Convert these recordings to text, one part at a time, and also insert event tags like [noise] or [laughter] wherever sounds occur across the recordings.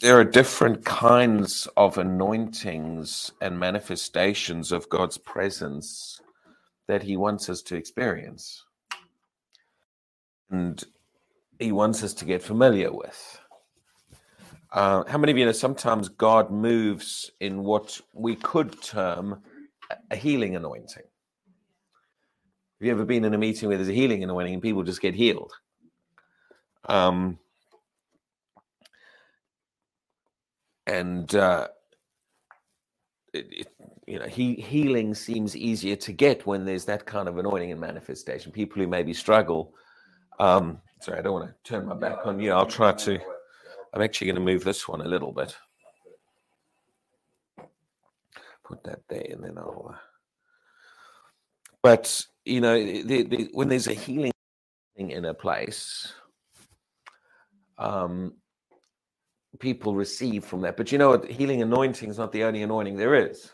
there are different kinds of anointings and manifestations of God's presence that He wants us to experience. And He wants us to get familiar with. Uh, how many of you know sometimes God moves in what we could term a healing anointing? Have you ever been in a meeting where there's a healing anointing and people just get healed? Um, and uh, it, it, you know, he, healing seems easier to get when there's that kind of anointing and manifestation. People who maybe struggle. Um, sorry, I don't want to turn my back on you. I'll try to. I'm actually going to move this one a little bit. Put that there, and then I'll. Uh, but you know, the, the, when there's a healing in a place, um, people receive from that. But you know? Healing anointing is not the only anointing there is.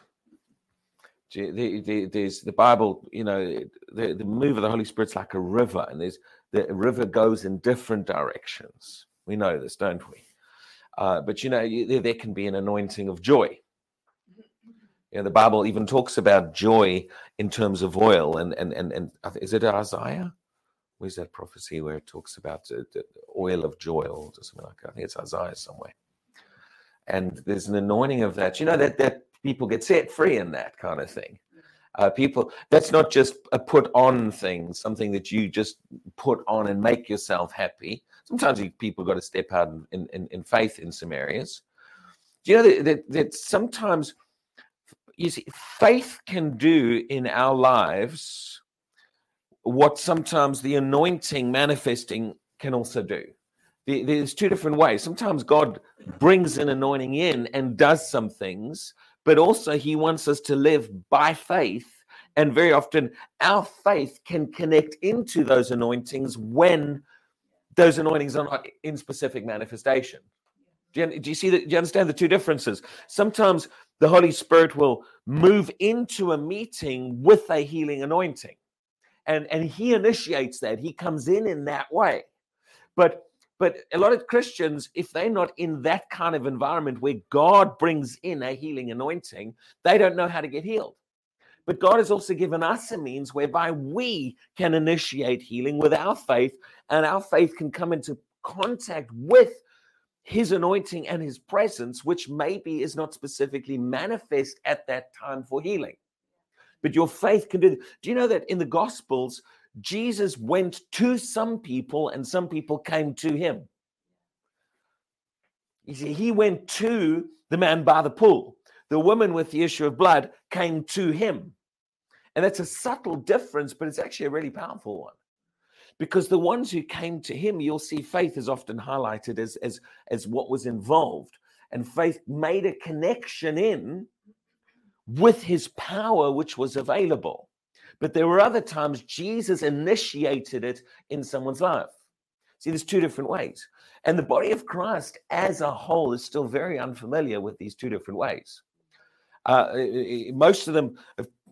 The, the, there's the Bible, you know, the, the move of the Holy Spirit's like a river, and there's the river goes in different directions. We know this, don't we? Uh, but you know, there, there can be an anointing of joy. You know, the Bible even talks about joy in terms of oil, and and and and is it Isaiah? Where's that prophecy where it talks about the, the oil of joy or something like that? I think it's Isaiah somewhere. And there's an anointing of that. You know that that people get set free in that kind of thing. Uh, people, that's not just a put on thing, something that you just put on and make yourself happy. Sometimes you, people got to step out in, in, in faith in some areas. Do you know that, that, that sometimes you see faith can do in our lives what sometimes the anointing manifesting can also do. There's two different ways. Sometimes God brings an anointing in and does some things, but also He wants us to live by faith. And very often, our faith can connect into those anointings when those anointings are not in specific manifestation. Do you, do you see that? Do you understand the two differences? Sometimes the Holy Spirit will move into a meeting with a healing anointing and and he initiates that. He comes in in that way. But but a lot of christians if they're not in that kind of environment where god brings in a healing anointing they don't know how to get healed. But god has also given us a means whereby we can initiate healing with our faith and our faith can come into contact with his anointing and his presence, which maybe is not specifically manifest at that time for healing but your faith can do. Do you know that in the Gospels, Jesus went to some people and some people came to him? You see, he went to the man by the pool. The woman with the issue of blood came to him. And that's a subtle difference, but it's actually a really powerful one. Because the ones who came to him, you'll see faith is often highlighted as, as, as what was involved. And faith made a connection in with his power, which was available. But there were other times Jesus initiated it in someone's life. See, there's two different ways. And the body of Christ as a whole is still very unfamiliar with these two different ways. Uh, most of them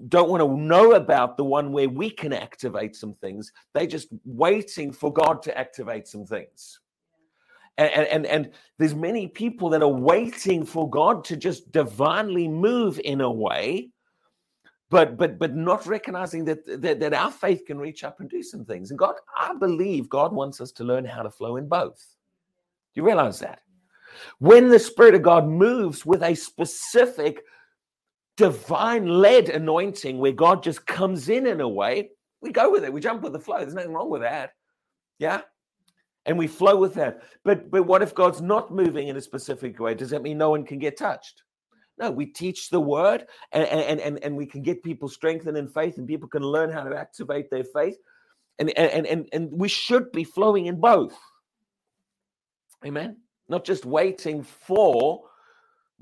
don't want to know about the one where we can activate some things. They're just waiting for God to activate some things and, and and there's many people that are waiting for god to just divinely move in a way but but but not recognizing that, that that our faith can reach up and do some things. And god i believe god wants us to learn how to flow in both. Do you realize that? When the spirit of god moves with a specific divine led anointing where god just comes in in a way we go with it. We jump with the flow. There's nothing wrong with that. Yeah and we flow with that. But but what if God's not moving in a specific way? Does that mean no one can get touched? No, we teach the word and and and, and we can get people strengthened in faith and people can learn how to activate their faith. And and and and we should be flowing in both. Amen. Not just waiting for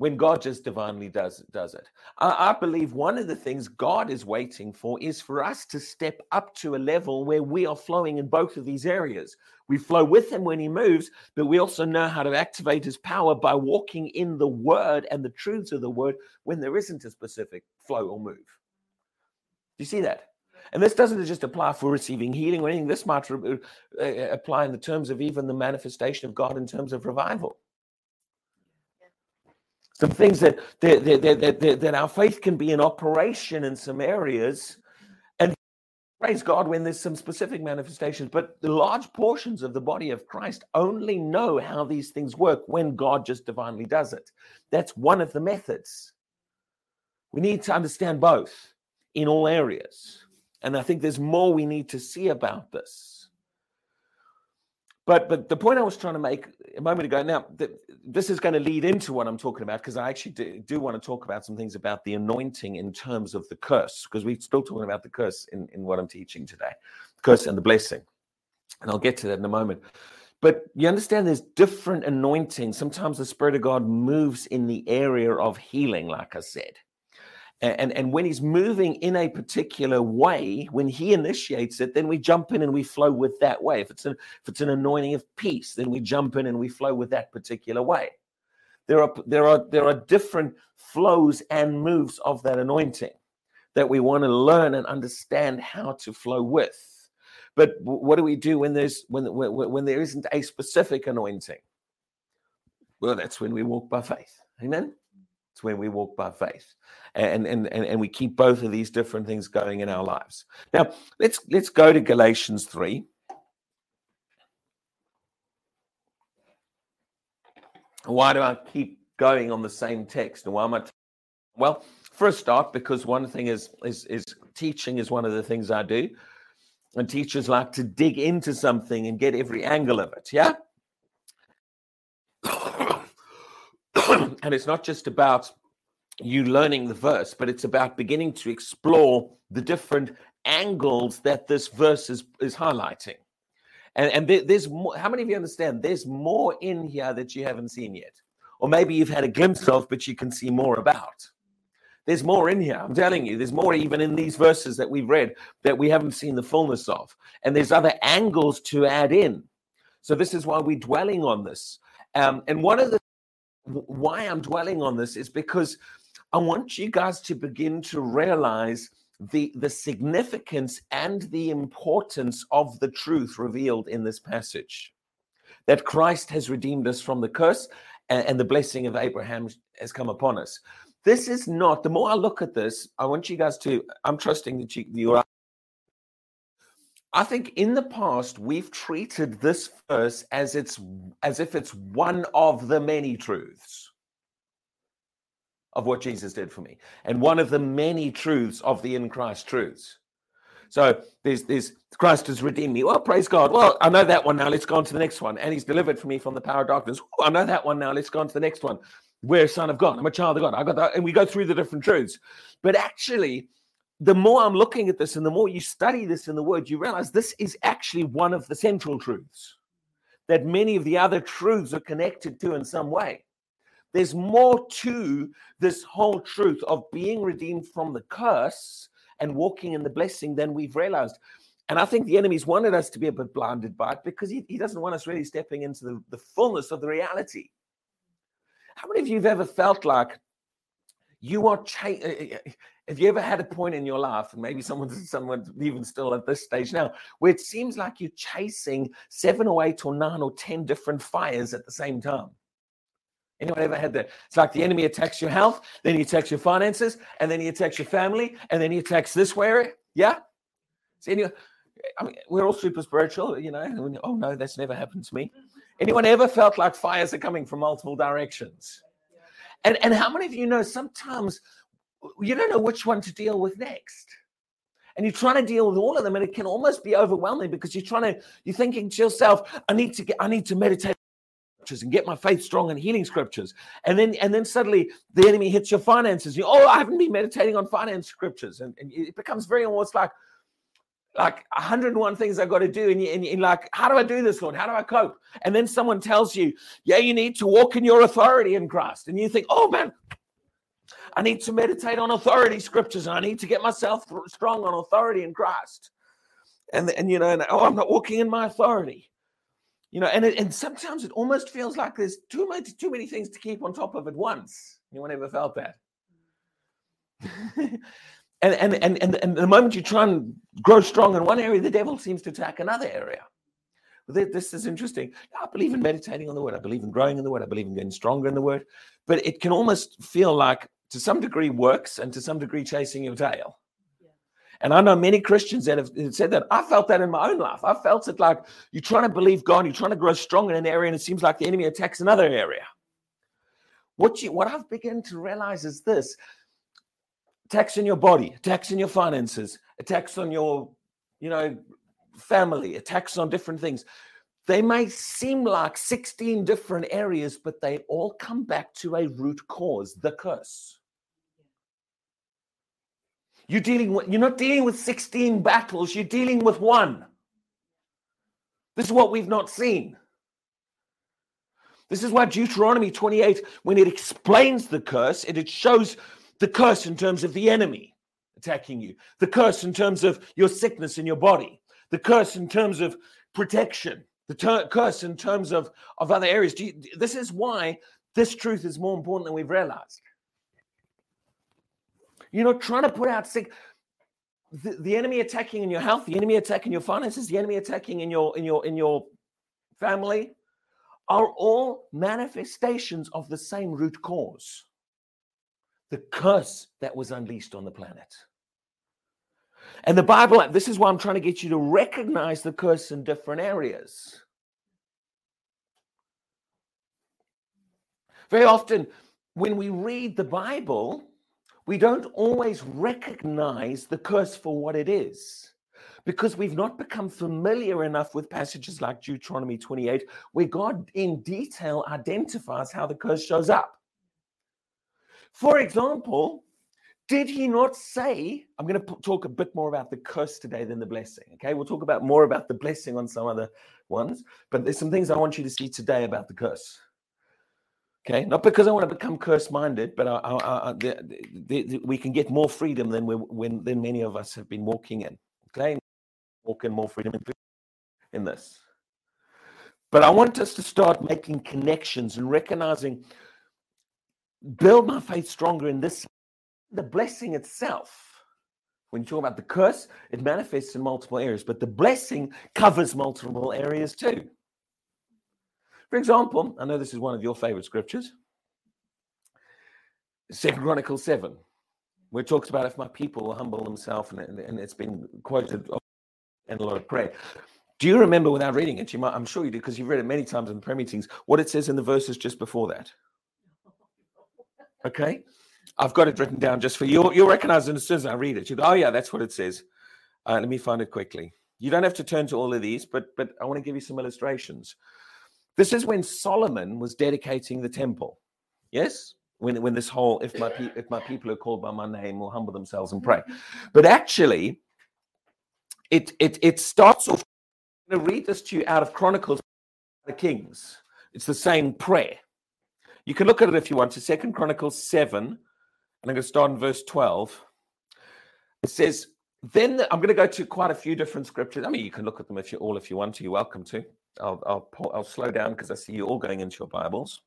when God just divinely does does it. I, I, believe one of the things God is waiting for is for us to step up to a level where we are flowing in both of these areas. We flow with Him when He moves, but we also know how to activate His power by walking in the Word and the truths of the Word when there isn't a specific flow or move. Do you see that? And this doesn't just apply for receiving healing or anything. This might uh, uh, apply in the terms of even the manifestation of God in terms of revival some things that that, that, that, that, that our faith can be in operation in some areas. And praise God when there's some specific manifestations, but the large portions of the body of Christ only know how these things work when God just divinely does it. That's one of the methods. We need to understand both in all areas. And I think there's more we need to see about this. But but the point I was trying to make a moment ago. Now th- this is going to lead into what I'm talking about because I actually do, do, want to talk about some things about the anointing in terms of the curse because we're still talking about the curse in, in what I'm teaching today, the curse and the blessing, and I'll get to that in a moment. But you understand there's different anointings. Sometimes the Spirit of God moves in the area of healing, like I said. And, and when he's moving in a particular way, when he initiates it, then we jump in and we flow with that way. If it's an, if it's an anointing of peace, then we jump in and we flow with that particular way. There are there are there are different flows and moves of that anointing that we want to learn and understand how to flow with. But what do we do when there's when when, when there isn't a specific anointing? Well, that's when we walk by faith. Amen. It's when we walk by faith and, and, and, and we keep both of these different things going in our lives. Now, let's let's go to Galatians 3. Why do I keep going on the same text? And why am I? T- well, for a start, because one thing is, is is teaching is one of the things I do, and teachers like to dig into something and get every angle of it. Yeah. [coughs] and it's not just about you learning the verse, but it's about beginning to explore the different angles that this verse is, is highlighting. And, and there's more, how many of you understand there's more in here that you haven't seen yet? Or maybe you've had a glimpse of, but you can see more about. There's more in here. I'm telling you, there's more even in these verses that we've read that we haven't seen the fullness of. And there's other angles to add in. So this is why we're dwelling on this. Um, and one of the why I'm dwelling on this is because I want you guys to begin to realize the, the significance and the importance of the truth revealed in this passage that Christ has redeemed us from the curse and, and the blessing of Abraham has come upon us. This is not, the more I look at this, I want you guys to, I'm trusting that you, you are. I think in the past we've treated this verse as it's as if it's one of the many truths of what Jesus did for me, and one of the many truths of the in Christ truths. So there's Christ has redeemed me. Well, praise God. Well, I know that one now. Let's go on to the next one. And He's delivered for me from the power of darkness. Ooh, I know that one now. Let's go on to the next one. We're a son of God. I'm a child of God. I got that, and we go through the different truths. But actually, the more I'm looking at this, and the more you study this in the Word, you realize this is actually one of the central truths that many of the other truths are connected to in some way. There's more to this whole truth of being redeemed from the curse and walking in the blessing than we've realized. And I think the enemy's wanted us to be a bit blinded by it because he, he doesn't want us really stepping into the, the fullness of the reality. How many of you have ever felt like you are uh, uh, have you ever had a point in your life and maybe someone someone even still at this stage now where it seems like you're chasing seven or eight or nine or ten different fires at the same time Anyone ever had that? It's like the enemy attacks your health, then he attacks your finances, and then he attacks your family, and then he attacks this way. Yeah? So anyone, I mean, we're all super spiritual, you know. Oh no, that's never happened to me. Anyone ever felt like fires are coming from multiple directions? And and how many of you know sometimes you don't know which one to deal with next? And you're trying to deal with all of them, and it can almost be overwhelming because you're trying to, you're thinking to yourself, I need to get, I need to meditate scriptures and get my faith strong in healing scriptures. And then and then suddenly the enemy hits your finances. You oh, I haven't been meditating on finance scriptures. And, and it becomes very almost like like 101 things I've got to do. And, you, and you're like, how do I do this, Lord? How do I cope? And then someone tells you, yeah, you need to walk in your authority in Christ. And you think, oh man, I need to meditate on authority scriptures and I need to get myself strong on authority in Christ. And, and you know, and, oh, I'm not walking in my authority you know and it, and sometimes it almost feels like there's too much too many things to keep on top of at once anyone ever felt that [laughs] and, and and and and the moment you try and grow strong in one area the devil seems to attack another area This is interesting. I believe in meditating on the word. I believe in growing in the word. I believe in getting stronger in the word. But it can almost feel like, to some degree, works and to some degree, chasing your tail. And I know many Christians that have said that. I felt that in my own life. I felt it like you're trying to believe God, you're trying to grow strong in an area, and it seems like the enemy attacks another area. What you what I've begun to realize is this attacks in your body, attacks in your finances, attacks on your, you know, family, attacks on different things. They may seem like 16 different areas, but they all come back to a root cause, the curse. You're dealing with, you're not dealing with 16 battles, you're dealing with one. This is what we've not seen. This is why Deuteronomy 28, when it explains the curse, it, it shows the curse in terms of the enemy attacking you, the curse in terms of your sickness in your body, the curse in terms of protection, the ter- curse in terms of, of other areas. You, this is why this truth is more important than we've realized. You know, trying to put out sick. The, the enemy attacking in your health, the enemy attacking your finances, the enemy attacking in your in your in your family, are all manifestations of the same root cause the curse that was unleashed on the planet. And the Bible, this is why I'm trying to get you to recognize the curse in different areas. Very often, when we read the Bible, we don't always recognize the curse for what it is because we've not become familiar enough with passages like Deuteronomy 28, where God in detail identifies how the curse shows up. For example, did he not say, I'm going to talk a bit more about the curse today than the blessing. Okay, we'll talk about more about the blessing on some other ones, but there's some things I want you to see today about the curse. Okay, not because I want to become curse-minded, but I, I, I, the, the, the, we can get more freedom than we when than many of us have been walking in. Okay, walk in more freedom in this. But I want us to start making connections and recognizing, build my faith stronger in this. The blessing itself. When you talk about the curse, it manifests in multiple areas, but the blessing covers multiple areas too. For example, I know this is one of your favorite scriptures. Second Chronicles 7, where it talks about if my people will humble themselves, and, and it's been quoted in a lot of prayer. Do you remember without reading it? You might, I'm sure you do because you've read it many times in prayer meetings, what it says in the verses just before that. Okay? I've got it written down just for you. You'll recognize it as soon as I read it. You go, oh, yeah, that's what it says. Uh, let me find it quickly. You don't have to turn to all of these, but but I want to give you some illustrations. This is when Solomon was dedicating the temple. Yes? When, when this whole if my pe- if my people are called by my name will humble themselves and pray. Mm-hmm. But actually, it it it starts off. I'm going to read this to you out of Chronicles the Kings. It's the same prayer. You can look at it if you want to. Second Chronicles 7, and I'm going to start in verse 12. It says, then the, I'm going to go to quite a few different scriptures. I mean, you can look at them if you all if you want to. You're welcome to. I'll I'll I'll slow down because I see you all going into your Bibles.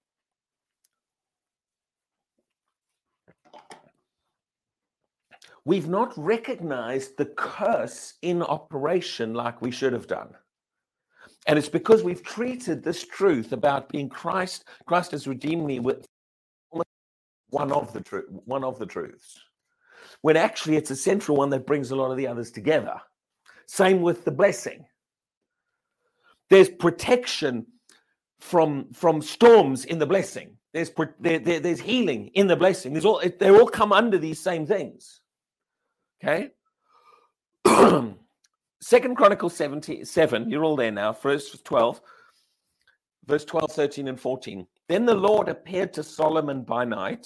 We've not recognized the curse in operation like we should have done. And it's because we've treated this truth about being Christ, Christ has redeemed me with one of the truth, one of the truths. When actually it's a central one that brings a lot of the others together. Same with the blessing. There's protection from from storms in the blessing. There's there, there, there's healing in the blessing. There's all they all come under these same things. Okay. [clears throat] Second Chronicles 77, you're all there now, verse 12, verse 12, 13, and 14. Then the Lord appeared to Solomon by night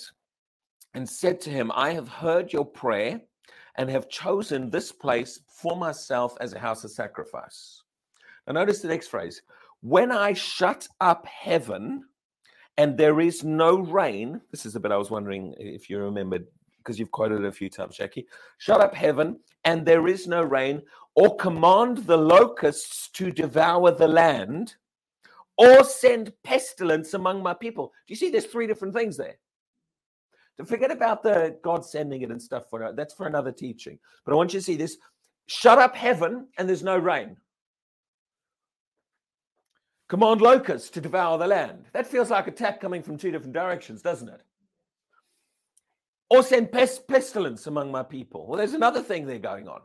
and said to him, I have heard your prayer and have chosen this place for myself as a house of sacrifice. Now, notice the next phrase when I shut up heaven and there is no rain, this is a bit I was wondering if you remembered because you've quoted it a few times, Jackie. Shut up heaven and there is no rain, or command the locusts to devour the land, or send pestilence among my people. Do you see there's three different things there? To forget about the God sending it and stuff for that's for another teaching. But I want you to see this shut up heaven and there's no rain. Command locusts to devour the land. That feels like attack coming from two different directions, doesn't it? Or send pest, pestilence among my people. Well, there's another thing there going on.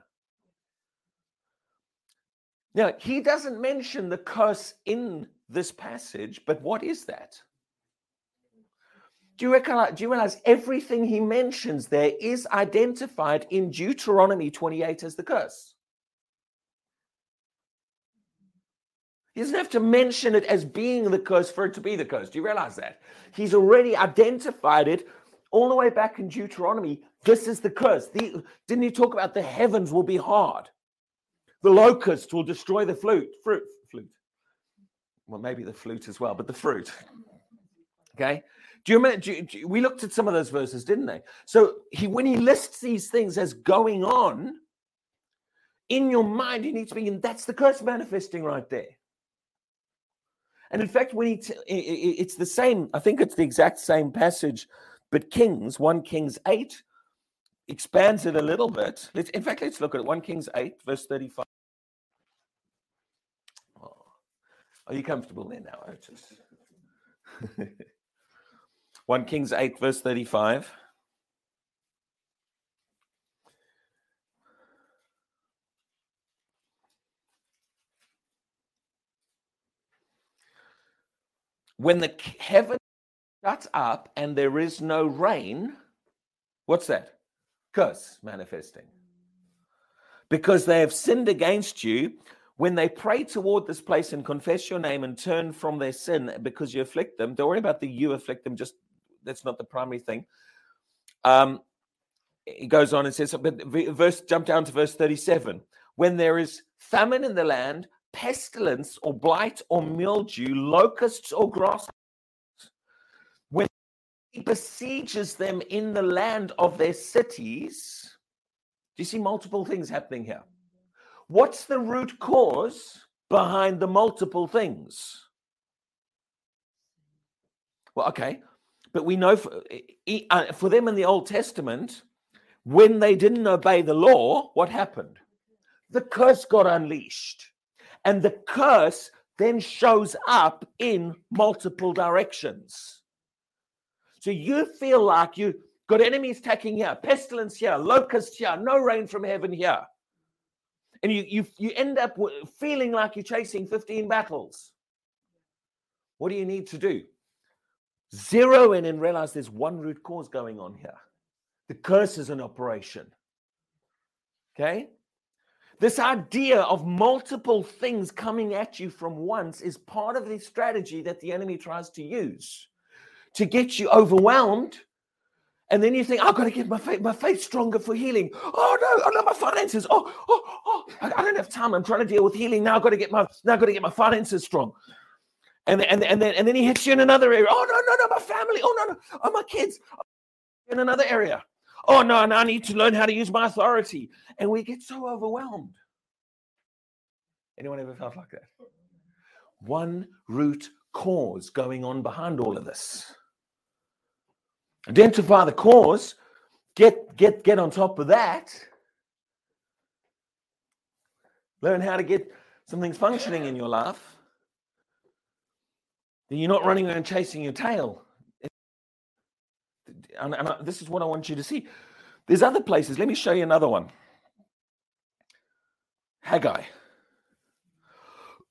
Now, he doesn't mention the curse in this passage, but what is that? Do you, do you realize everything he mentions there is identified in Deuteronomy 28 as the curse? He doesn't have to mention it as being the curse for it to be the curse. Do you realize that? He's already identified it all the way back in Deuteronomy. This is the curse. The, didn't he talk about the heavens will be hard? The locust will destroy the flute, fruit, flute. Well, maybe the flute as well, but the fruit. Okay. Do you remember? Do you, do you, we looked at some of those verses, didn't they? So he, when he lists these things as going on in your mind, you need to be, and that's the curse manifesting right there. And in fact, when he t- it's the same, I think it's the exact same passage, but Kings, 1 Kings 8, expands it a little bit. Let's, in fact, let's look at it. 1 Kings 8, verse 35. Oh, are you comfortable there now, Otis? [laughs] 1 Kings 8, verse 35. When the heaven shuts up and there is no rain, what's that? Curse manifesting. Because they have sinned against you. When they pray toward this place and confess your name and turn from their sin because you afflict them, don't worry about the you afflict them, just that's not the primary thing. Um, he goes on and says, but verse jump down to verse 37. When there is famine in the land, pestilence or blight or mildew, locusts or grass, when he besieges them in the land of their cities, do you see multiple things happening here? What's the root cause behind the multiple things? Well, okay, but we know for, eh, eh, eh, uh, for them in the Old Testament, when they didn't obey the law, what happened? The curse got unleashed. And the curse then shows up in multiple directions. So you feel like you got enemies attacking here, pestilence here, locusts here, no rain from heaven here. And you, you, you end up feeling like you're chasing 15 battles. What do you need to do? Zero in and realize there's one root cause going on here. The curse is an operation. Okay? This idea of multiple things coming at you from once is part of the strategy that the enemy tries to use to get you overwhelmed. And then you think, I've got to get my faith, my faith stronger for healing. Oh no, oh no, my finances. Oh, oh, oh, I, I don't have time. I'm trying to deal with healing. Now I've got to get my now I've got to get my finances strong. And, and, and then and then he hits you in another area. Oh no, no, no, my family. Oh no, no, oh my kids oh, in another area. Oh, no, and I need to learn how to use my authority. And we get so overwhelmed. Anyone ever felt like that? One root cause going on behind all of this. Identify the cause, get get get on top of that. Learn how to get some things functioning in your life. Then you're not running around chasing your tail and, and I, this is what I want you to see. There's other places. Let me show you another one. Haggai.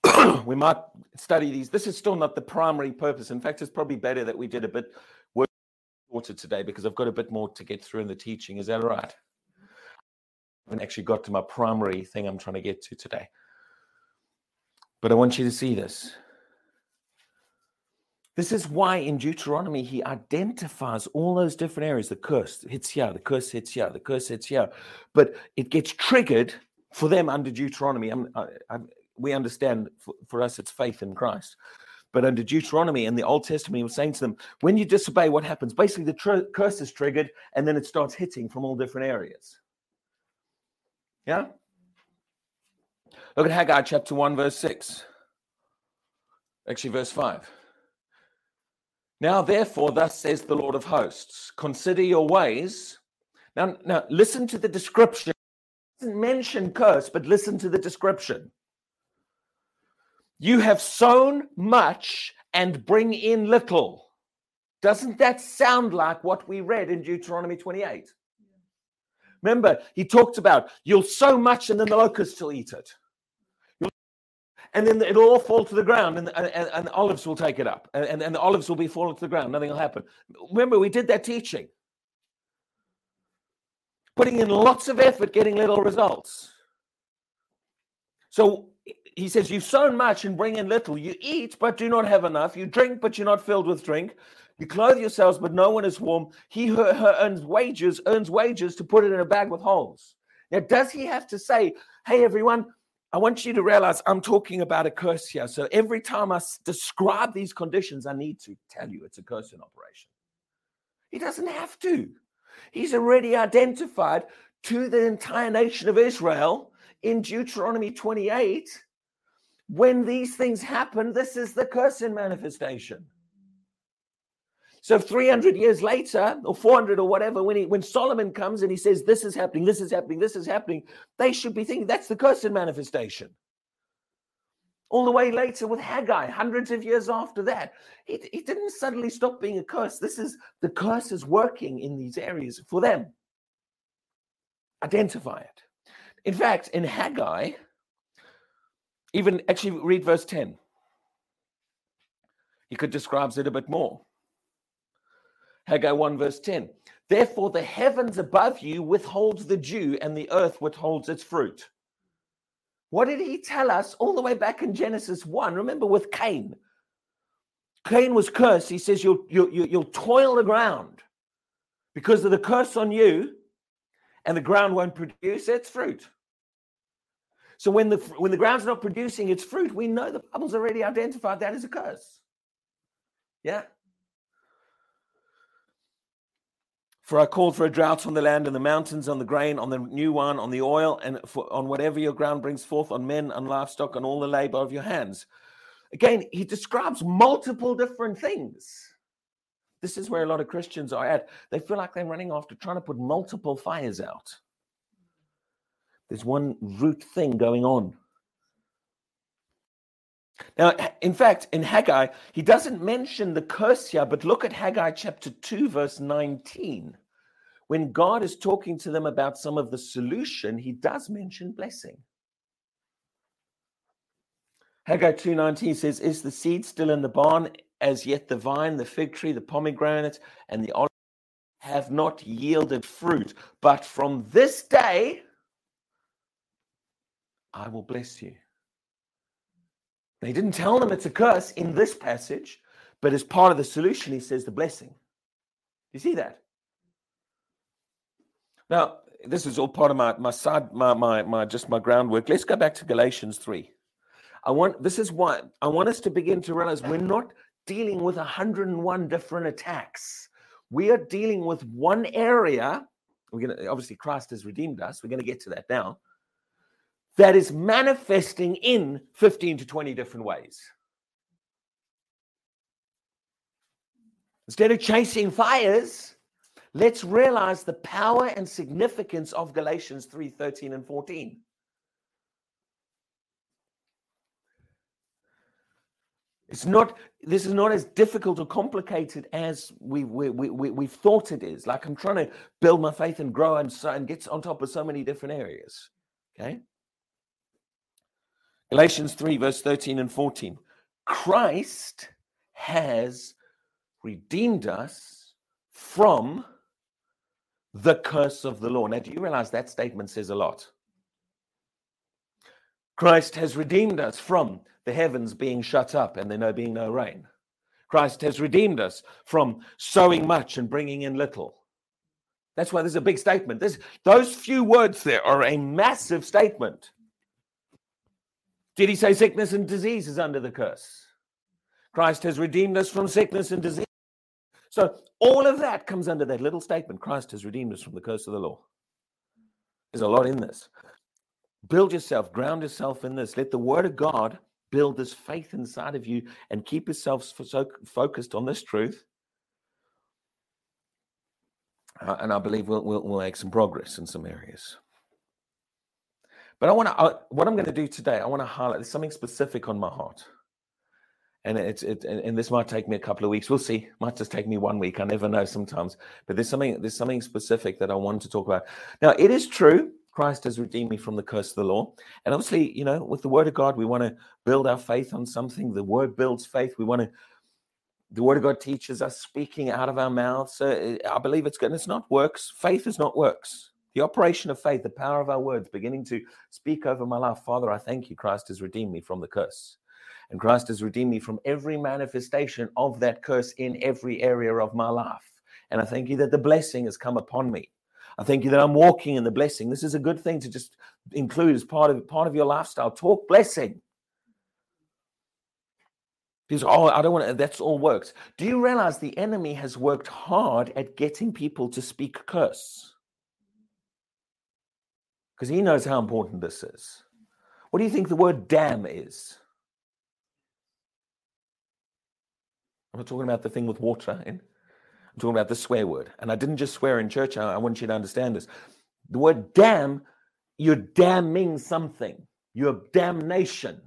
[clears throat] we might study these. This is still not the primary purpose. In fact, it's probably better that we did a bit shorter today because I've got a bit more to get through in the teaching. Is that right? I haven't actually got to my primary thing I'm trying to get to today. But I want you to see this. This is why in Deuteronomy he identifies all those different areas. The curse hits here, the curse hits here, the curse hits here. But it gets triggered for them under Deuteronomy. I, I, we understand for, for, us it's faith in Christ. But under Deuteronomy in the Old Testament, he was saying to them, when you disobey, what happens? Basically, the tr- curse is triggered and then it starts hitting from all different areas. Yeah? Look at Haggai chapter 1, verse 6. Actually, verse 5. Now, therefore, thus says the Lord of hosts, consider your ways. Now, now listen to the description. It doesn't mention curse, but listen to the description. You have sown much and bring in little. Doesn't that sound like what we read in Deuteronomy 28? Remember, he talked about you'll sow much and then the locusts will eat it. And then it'll all fall to the ground and, and, and olives will take it up. And, and the olives will be falling to the ground. Nothing will happen. Remember, we did that teaching. Putting in lots of effort, getting little results. So he says, You've sown much and bring in little. You eat, but do not have enough. You drink, but you're not filled with drink. You clothe yourselves, but no one is warm. He who earns wages earns wages to put it in a bag with holes. Now, does he have to say, hey, everyone, I want you to realize I'm talking about a curse here. So every time I describe these conditions, I need to tell you it's a curse in operation. He doesn't have to. He's already identified to the entire nation of Israel in Deuteronomy 28 when these things happen, this is the curse in manifestation. So 300 years later, or 400 or whatever, when he, when Solomon comes and he says, "This is happening, this is happening, this is happening," they should be thinking that's the curse in manifestation. All the way later with Haggai, hundreds of years after that, it, it didn't suddenly stop being a curse. This is the curse is working in these areas for them. Identify it. In fact, in Haggai, even actually read verse 10. He could describes it a bit more. Haggai 1, verse 10. Therefore, the heavens above you withholds the dew, and the earth withholds its fruit. What did he tell us all the way back in Genesis 1? Remember with Cain. Cain was cursed. He says, You'll, you'll, you'll toil the ground because of the curse on you, and the ground won't produce its fruit. So when the when the ground's not producing its fruit, we know the Bible's already identified that as a curse. Yeah. For I called for a drought on the land and the mountains, on the grain, on the new wine, on the oil, and for, on whatever your ground brings forth, on men and livestock, on all the labor of your hands. Again, he describes multiple different things. This is where a lot of Christians are at. They feel like they're running after trying to put multiple fires out. There's one root thing going on. Now, in fact, in Haggai, he doesn't mention the curse here, but look at Haggai chapter 2, verse 19. When God is talking to them about some of the solution, he does mention blessing. Haggai 2:19 says, Is the seed still in the barn? As yet the vine, the fig tree, the pomegranate, and the olive have not yielded fruit. But from this day I will bless you. He didn't tell them it's a curse in this passage, but as part of the solution, he says the blessing. You see that? Now, this is all part of my my side, my my my just my groundwork. Let's go back to Galatians 3. I want this is why I want us to begin to realize we're not dealing with 101 different attacks. We are dealing with one area. We're gonna obviously Christ has redeemed us. We're going to get to that now that is manifesting in 15 to 20 different ways. Instead of chasing fires, let's realize the power and significance of Galatians 3 13 and 14. It's not, this is not as difficult or complicated as we, we, we, we, we've thought it is. Like I'm trying to build my faith and grow and, so, and get on top of so many different areas. Okay. Galatians 3, verse 13 and 14. Christ has redeemed us from the curse of the law. Now, do you realize that statement says a lot? Christ has redeemed us from the heavens being shut up and there being no rain. Christ has redeemed us from sowing much and bringing in little. That's why there's a big statement. There's, those few words there are a massive statement. Did he say sickness and disease is under the curse? Christ has redeemed us from sickness and disease. So all of that comes under that little statement Christ has redeemed us from the curse of the law. There's a lot in this. Build yourself, ground yourself in this. Let the word of God build this faith inside of you and keep yourself so focused on this truth. Uh, and I believe we'll, we'll, we'll make some progress in some areas. But I want to, uh, what I'm going to do today, I want to highlight something specific on my heart. And it's it, and this might take me a couple of weeks. We'll see. Might just take me one week. I never know sometimes. But there's something there's something specific that I want to talk about. Now, it is true Christ has redeemed me from the curse of the law. And obviously, you know, with the word of God, we want to build our faith on something. The word builds faith. We want to, the word of God teaches us speaking out of our mouths. So uh, I believe it's good. And it's not works. Faith is not works. The operation of faith, the power of our words, beginning to speak over my life. Father, I thank you. Christ has redeemed me from the curse. And Christ has redeemed me from every manifestation of that curse in every area of my life. And I thank you that the blessing has come upon me. I thank you that I'm walking in the blessing. This is a good thing to just include as part of part of your lifestyle. Talk blessing. Because oh, I don't want to, that's all works. Do you realize the enemy has worked hard at getting people to speak curse? Because he knows how important this is. What do you think the word damn is? I'm not talking about the thing with water in. I'm talking about the swear word. And I didn't just swear in church. I, I want you to understand this. The word damn, you're damning something. You're damnation.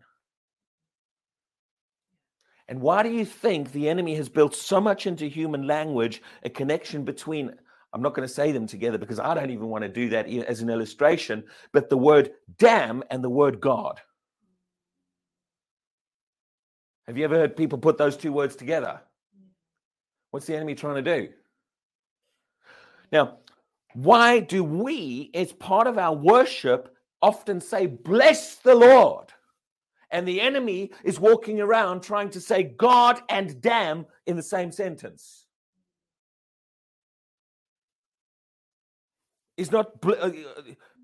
And why do you think the enemy has built so much into human language a connection between I'm not going to say them together because I don't even want to do that as an illustration, but the word damn and the word God. Have you ever heard people put those two words together? What's the enemy trying to do? Now, why do we, as part of our worship, often say, Bless the Lord? And the enemy is walking around trying to say God and damn in the same sentence. Is not uh,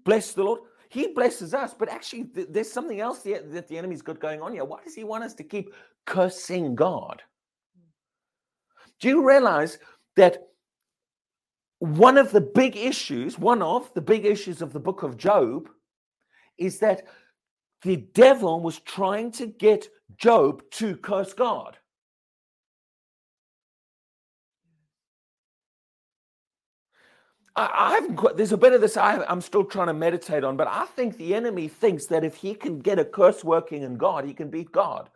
bless the Lord. He blesses us, but actually, there's something else that the enemy's got going on here. Why does he want us to keep cursing God? Do you realize that one of the big issues, one of the big issues of the book of Job, is that the devil was trying to get Job to curse God. I, haven't there's a bit of this I, I'm still trying to meditate on, but I think the enemy thinks that if he can get a curse working in God, he can beat God.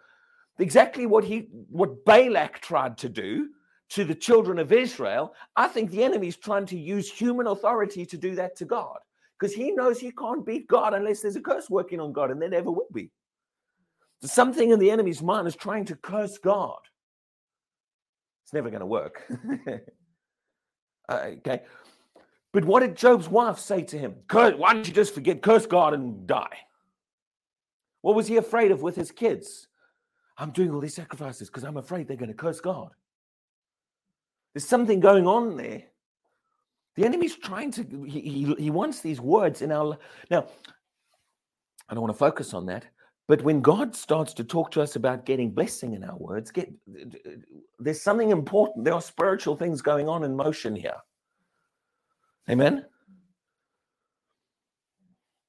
Exactly what he what Balak tried to do to the children of Israel, I think the enemy is trying to use human authority to do that to God. Because he knows he can't beat God unless there's a curse working on God, and there never will be. So something in the enemy's mind is trying to curse God. It's never going to work. [laughs] uh, okay. But what did Job's wife say to him? Why don't you just forget, curse God and die? What was he afraid of with his kids? I'm doing all these sacrifices because I'm afraid they're going to curse God. There's something going on there. The enemy's trying to, he, he, he wants these words in our. Now, I don't want to focus on that, but when God starts to talk to us about getting blessing in our words, get, there's something important. There are spiritual things going on in motion here. Amen.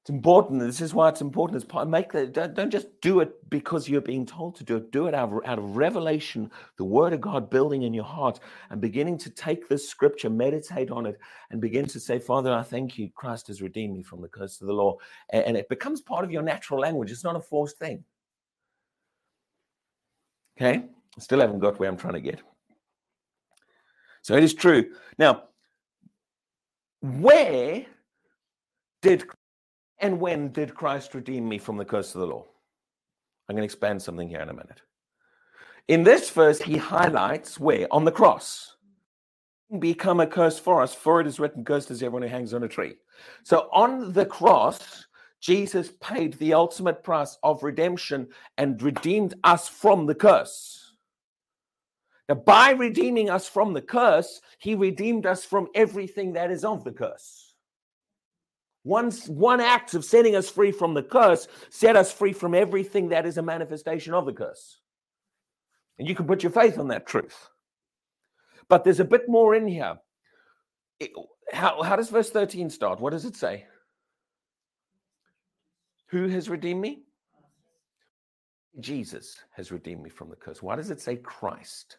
It's important. This is why it's important. As part, make that. Don't, don't just do it because you're being told to do it. Do it out of, out of revelation, the Word of God building in your heart, and beginning to take this scripture, meditate on it, and begin to say, "Father, I thank you. Christ has redeemed me from the curse of the law," and, and it becomes part of your natural language. It's not a forced thing. Okay, I still haven't got where I'm trying to get. So it is true. Now, where did and when did Christ redeem me from the curse of the law? I'm going to expand something here in a minute. In this verse, he highlights where? On the cross. Become a curse for us, for it is written, Cursed is everyone who hangs on a tree. So on the cross, Jesus paid the ultimate price of redemption and redeemed us from the curse. Now, by redeeming us from the curse, he redeemed us from everything that is of the curse. One, one act of setting us free from the curse set us free from everything that is a manifestation of the curse. And you can put your faith on that truth. But there's a bit more in here. It, how, how does verse 13 start? What does it say? Who has redeemed me? Jesus has redeemed me from the curse. Why does it say Christ?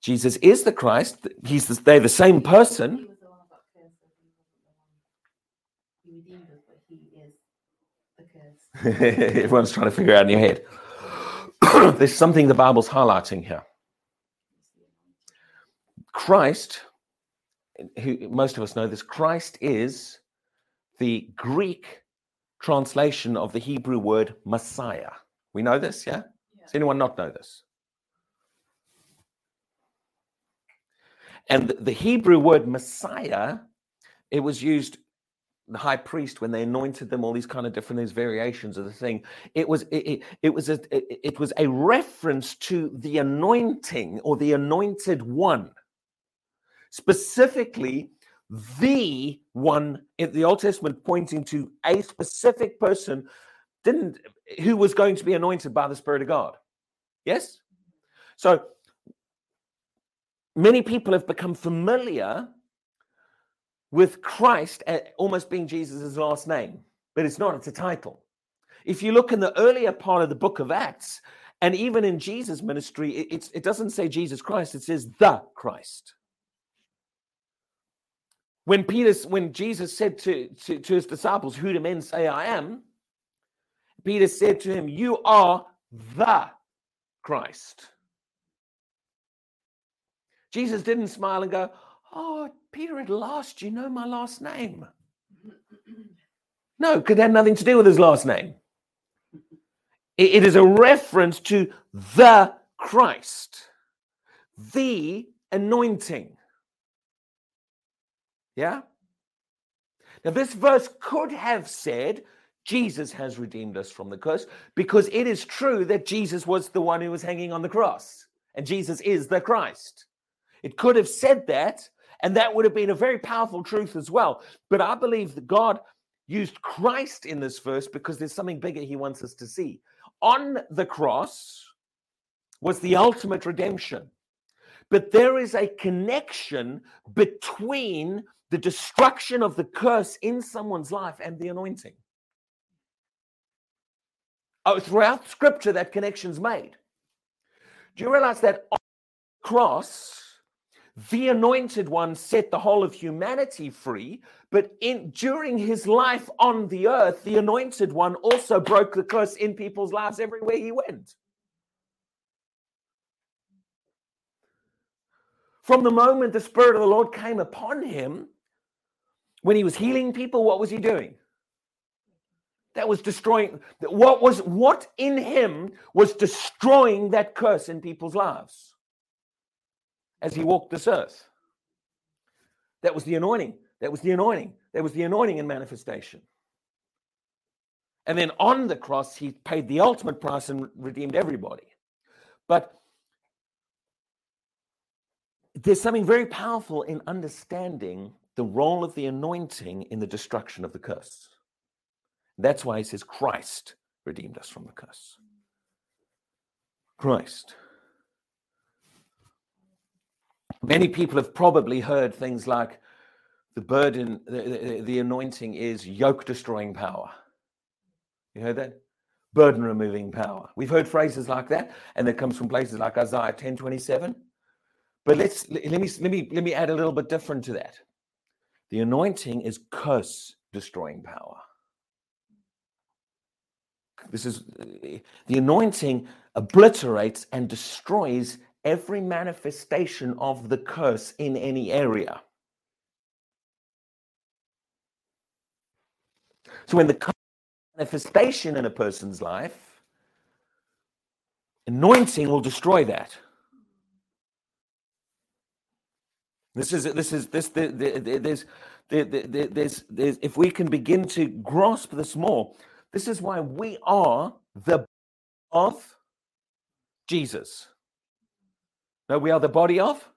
Jesus is the Christ. He's the, they're the same person. [laughs] Everyone's trying to figure out in your head. [clears throat] There's something the Bible's highlighting here. Christ, who most of us know this, Christ is the Greek translation of the Hebrew word Messiah. We know this, yeah? yeah? Does anyone not know this? And the Hebrew word Messiah, it was used the high priest when they anointed them all these kind of different these variations of the thing it was it, it, it was a it, it was a reference to the anointing or the anointed one specifically the one in the Old Testament pointing to a specific person didn't who was going to be anointed by the Spirit of God. Yes? So many people have become familiar with Christ almost being Jesus' last name, but it's not, it's a title. If you look in the earlier part of the book of Acts, and even in Jesus' ministry, it, it doesn't say Jesus Christ, it says the Christ. When Peter, when Jesus said to, to, to his disciples, Who do men say I am? Peter said to him, You are the Christ. Jesus didn't smile and go, Oh, Peter, at last you know my last name. No, because it had nothing to do with his last name. it is a reference to the Christ, the anointing. Yeah? Now, this verse could have said, Jesus has redeemed us from the curse, because it is true that Jesus was the one who was hanging on the cross, and Jesus is the Christ. It could have said that, and that would have been a very powerful truth as well. But I believe that God used Christ in this verse because there's something bigger he wants us to see. On the cross was the ultimate redemption. But there is a connection between the destruction of the curse in someone's life and the anointing. Oh, throughout scripture, that connection's made. Do you realize that on the cross, the anointed one set the whole of humanity free, but in during his life on the earth, the anointed one also broke the curse in people's lives everywhere he went. From the moment the Spirit of the Lord came upon him, when he was healing people, what was he doing? That was destroying what was what in him was destroying that curse in people's lives as he walked this earth. That was the anointing. That was the anointing. That was the anointing in manifestation. And then on the cross, he paid the ultimate price and redeemed everybody. But there's something very powerful in understanding the role of the anointing in the destruction of the curse. That's why he says Christ redeemed us from the curse. Christ. Many people have probably heard things like the burden, the, the, the anointing is yoke destroying power. You heard that? Burden removing power. We've heard phrases like that, and that comes from places like Isaiah 10 27. But let's let me let me let me add a little bit different to that. The anointing is curse destroying power. This is the anointing obliterates and destroys every manifestation of the curse in any area. So when the manifestation in a person's life, anointing will destroy that. This is this is this the, the, the, there's there's there's if we can begin to grasp this more, this is why we are the of Jesus. We are the body of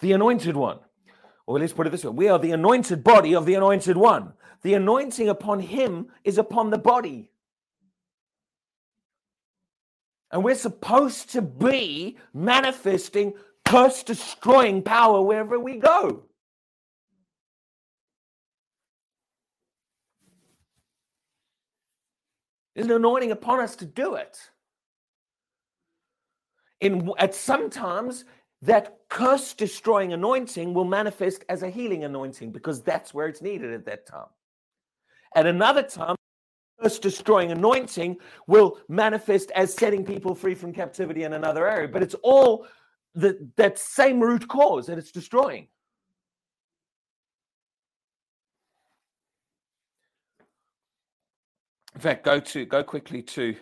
the anointed one. Or let's put it this way we are the anointed body of the anointed one. The anointing upon him is upon the body. And we're supposed to be manifesting curse destroying power wherever we go. There's an anointing upon us to do it. In at sometimes that curse destroying anointing will manifest as a healing anointing because that's where it's needed at that time. At another time, curse destroying anointing will manifest as setting people free from captivity in another area. But it's all the, that same root cause that it's destroying. In fact, go to go quickly to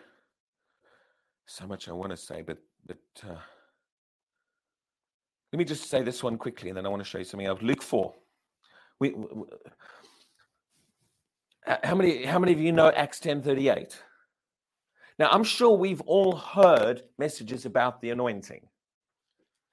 so much I want to say, but but uh, let me just say this one quickly, and then I want to show you something else. Luke four. We, we how many how many of you know Acts ten thirty eight? Now I'm sure we've all heard messages about the anointing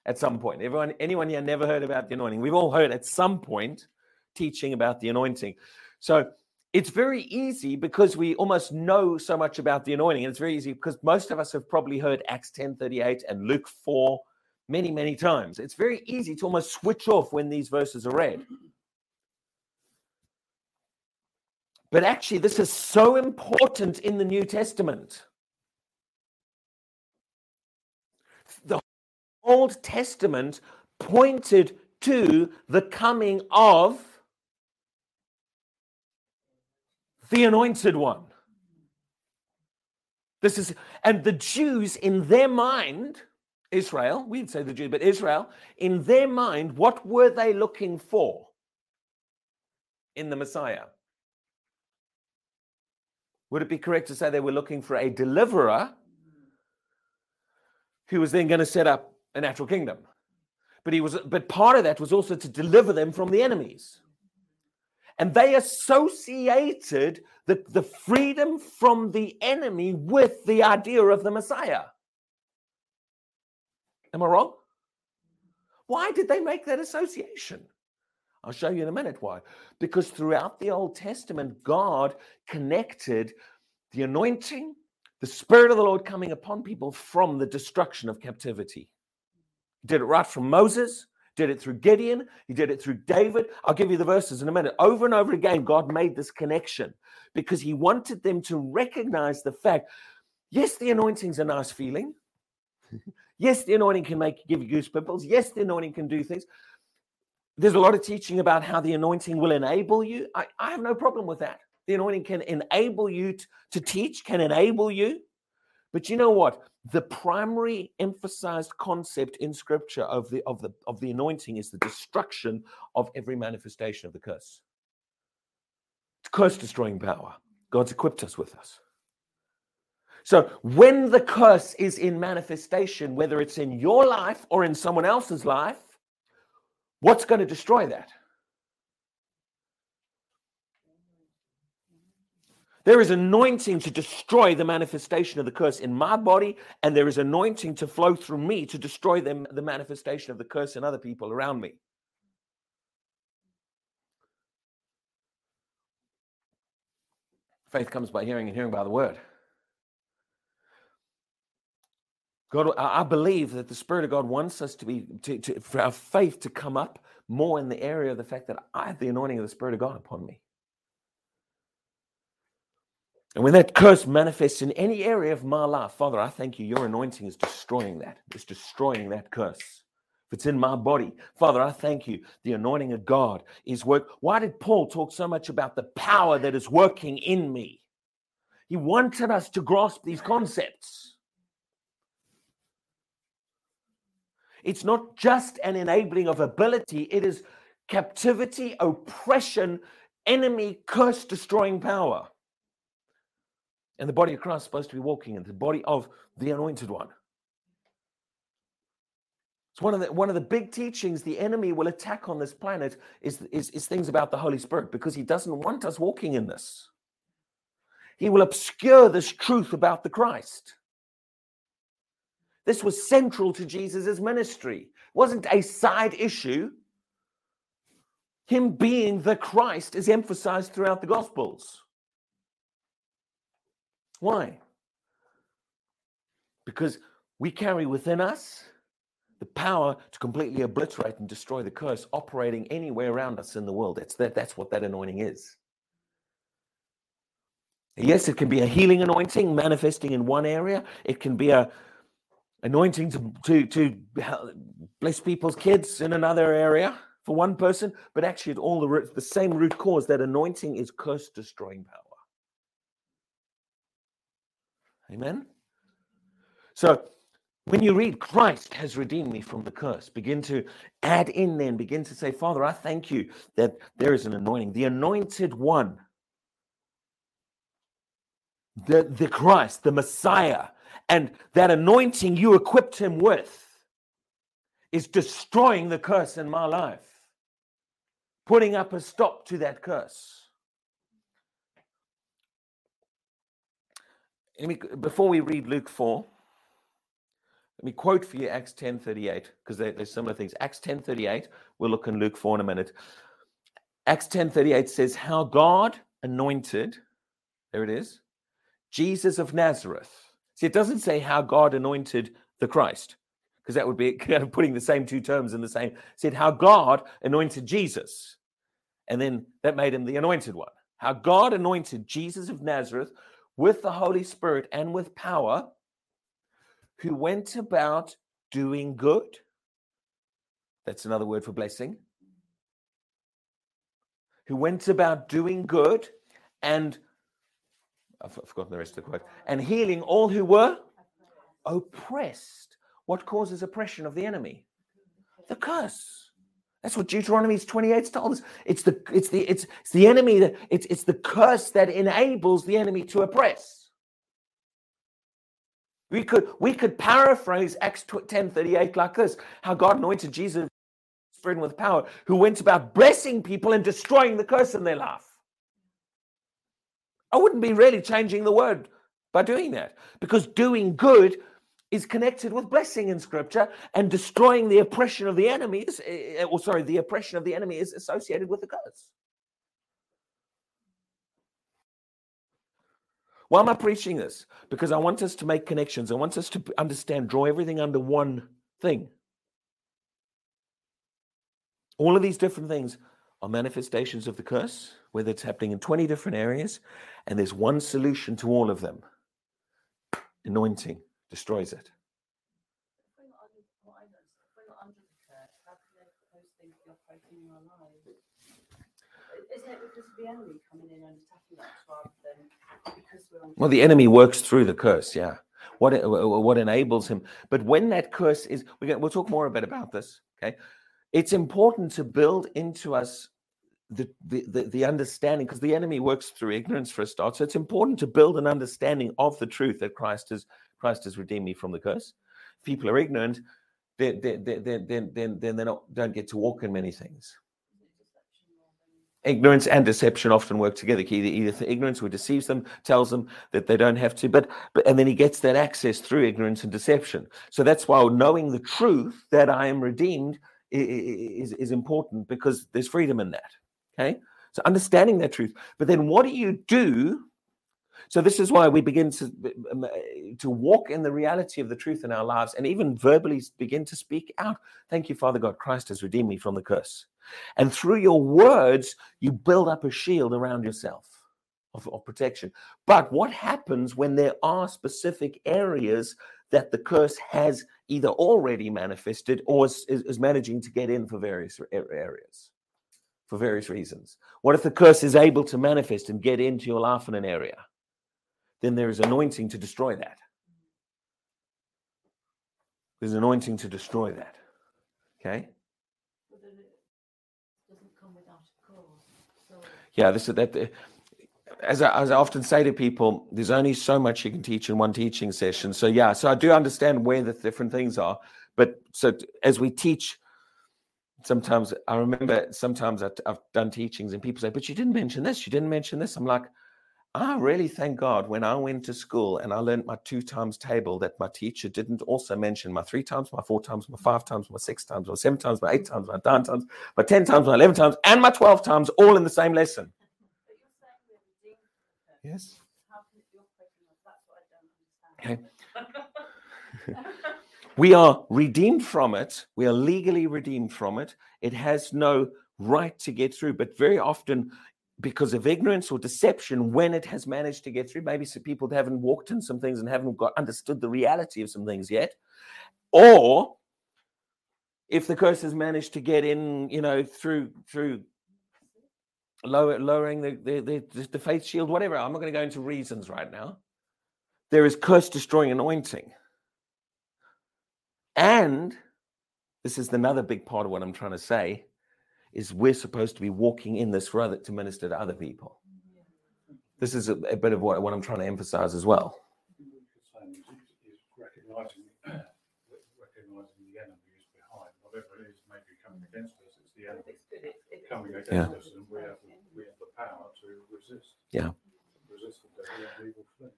at some point. Everyone, anyone here never heard about the anointing? We've all heard at some point teaching about the anointing. So it's very easy because we almost know so much about the anointing. And it's very easy because most of us have probably heard Acts 10 38 and Luke 4 many, many times. It's very easy to almost switch off when these verses are read. But actually, this is so important in the New Testament. The Old Testament pointed to the coming of the anointed one. This is, and the Jews in their mind, Israel, we'd say the Jews, but Israel, in their mind, what were they looking for in the Messiah? Would it be correct to say they were looking for a deliverer who was then going to set up a natural kingdom? But he was, but part of that was also to deliver them from the enemies. And they associated the, the freedom from the enemy with the idea of the Messiah. Am I wrong? Why did they make that association? I'll show you in a minute why. Because throughout the Old Testament, God connected the anointing, the Spirit of the Lord coming upon people from the destruction of captivity. Did it right from Moses did it through Gideon, he did it through David. I'll give you the verses in a minute. Over and over again, God made this connection because he wanted them to recognize the fact yes, the anointing's a nice feeling. [laughs] yes, the anointing can make give you goosebumps. Yes, the anointing can do things. There's a lot of teaching about how the anointing will enable you. I, I have no problem with that. The anointing can enable you to, to teach, can enable you. But you know what? The primary emphasized concept in scripture of the of the of the anointing is the destruction of every manifestation of the curse. It's curse destroying power. God's equipped us with us so when the curse is in manifestation whether it's in your life or in someone else's life what's going to destroy that There is anointing to destroy the manifestation of the curse in my body, and there is anointing to flow through me to destroy them, the manifestation of the curse in other people around me. Faith comes by hearing and hearing by the word. God, I believe that the Spirit of God wants us to be, to, to, for our faith to come up more in the area of the fact that I have the anointing of the Spirit of God upon me. And when that curse manifests in any area of my life, Father, I thank you. Your anointing is destroying that. It's destroying that curse. If it's in my body, Father, I thank you. The anointing of God is work. Why did Paul talk so much about the power that is working in me? He wanted us to grasp these concepts. It's not just an enabling of ability, it is captivity, oppression, enemy, curse destroying power. And the body of Christ is supposed to be walking in the body of the anointed one. It's one of the one of the big teachings the enemy will attack on this planet is, is, is things about the Holy Spirit because he doesn't want us walking in this. He will obscure this truth about the Christ. This was central to Jesus' ministry. It wasn't a side issue. Him being the Christ is emphasized throughout the Gospels. Why? Because we carry within us the power to completely obliterate and destroy the curse operating anywhere around us in the world. That's that, that's what that anointing is. Yes, it can be a healing anointing manifesting in one area. It can be a anointing to, to, to bless people's kids in another area for one person, but actually, at all the, the same root cause that anointing is curse destroying power. Amen. So when you read Christ has redeemed me from the curse, begin to add in then, begin to say, Father, I thank you that there is an anointing, the anointed one, the, the Christ, the Messiah, and that anointing you equipped him with is destroying the curse in my life, putting up a stop to that curse. Me, before we read Luke 4, let me quote for you Acts 10:38 because there's similar things. Acts 10:38. We'll look in Luke 4 in a minute. Acts 10:38 says how God anointed. There it is. Jesus of Nazareth. See, it doesn't say how God anointed the Christ because that would be [laughs] kind of putting the same two terms in the same. It said how God anointed Jesus, and then that made him the anointed one. How God anointed Jesus of Nazareth with the Holy Spirit and with power who went about doing good. That's another word for blessing. Who went about doing good and I've forgotten the rest of the quote and healing all who were oppressed. What causes oppression of the enemy? The curse. That's what Deuteronomy 28 told us. It's the it's the it's, it's the enemy that it's it's the curse that enables the enemy to oppress. We could we could paraphrase Acts 10:38 like this: how God anointed Jesus Spirit with power, who went about blessing people and destroying the curse in their life. I wouldn't be really changing the word by doing that because doing good is connected with blessing in scripture and destroying the oppression of the enemy is, eh, eh, or sorry, the oppression of the enemy is associated with the curse. Why am I preaching this? Because I want us to make connections. I want us to understand, draw everything under one thing. All of these different things are manifestations of the curse, whether it's happening in 20 different areas, and there's one solution to all of them anointing destroys it well, the enemy works through the curse, yeah. What what enables him? But when that curse is, we we'll talk more a bit about this. Okay, it's important to build into us the the the, the understanding because the enemy works through ignorance for a start. So it's important to build an understanding of the truth that Christ has Christ has redeemed me from the curse. If people are ignorant, then then then then then, they don't, get to walk in many things ignorance and deception often work together. Either, either ignorance who deceives them, tells them that they don't have to, but, but and then he gets that access through ignorance and deception. So that's why knowing the truth that I am redeemed is, is important because there's freedom in that. Okay. So understanding that truth. But then what do you do? So this is why we begin to, um, to walk in the reality of the truth in our lives and even verbally begin to speak out. Thank you, Father God. Christ has redeemed me from the curse. And through your words, you build up a shield around yourself of, of protection. But what happens when there are specific areas that the curse has either already manifested or is, is managing to get in for various areas? For various reasons. What if the curse is able to manifest and get into your life in an area? Then there is anointing to destroy that. There's anointing to destroy that. Okay? yeah, this is that. Uh, as I, as I often say to people, there's only so much you can teach in one teaching session. So yeah, so I do understand where the different things are, but so as we teach, sometimes I remember sometimes I've done teachings and people say, "But you didn't mention this. You didn't mention this." I'm like, I really thank God when I went to school and I learned my two times table that my teacher didn't also mention my three times, my four times, my five times, my six times, my seven times, my eight times, my nine times, my 10 times, my 11 times, and my 12 times, all in the same lesson. [laughs] Yes. Okay. [laughs] we are redeemed from it. We are legally redeemed from it. It has no right to get through. But very often because of ignorance or deception when it has managed to get through. Maybe some people haven't walked in some things and haven't got understood the reality of some things yet. Or if the curse has managed to get in, you know, through through lower, lowering the, the, the, the faith shield, whatever. I'm not going to go into reasons right now. there is curse destroying anointing. And this is another big part of what I'm trying to say is we're supposed to be walking in this for other to minister to other people. This is a, a bit of what, what I'm trying to emphasize as well. recognizing, recognizing the enemy is behind whatever it is maybe coming against us. It's the enemy coming against Yeah. us, and we have we have the power to resist. Yeah. resist and we will flee.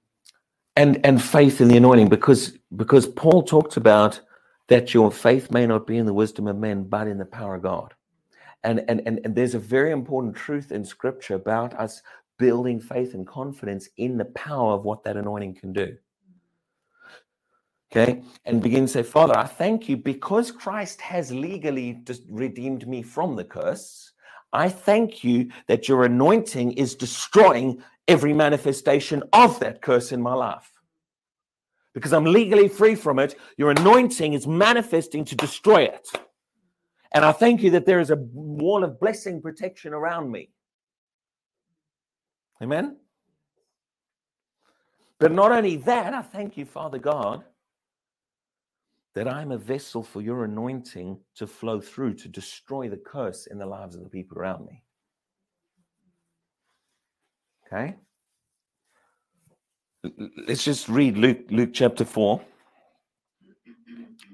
and and faith in the anointing because because paul talked about that your faith may not be in the wisdom of men but in the power of god and and and, and there's a very important truth in scripture about us building faith and confidence in the power of what that anointing can do okay and begin to say father i thank you because christ has legally just redeemed me from the curse i thank you that your anointing is destroying every manifestation of that curse in my life. Because I'm legally free from it, your anointing is manifesting to destroy it. And I thank you that there is a wall of blessing protection around me. Amen. But not only that, I thank you, Father God, that I'm a vessel for your anointing to flow through to destroy the curse in the lives of the people around me. Okay. Let's just read Luke, Luke chapter 4.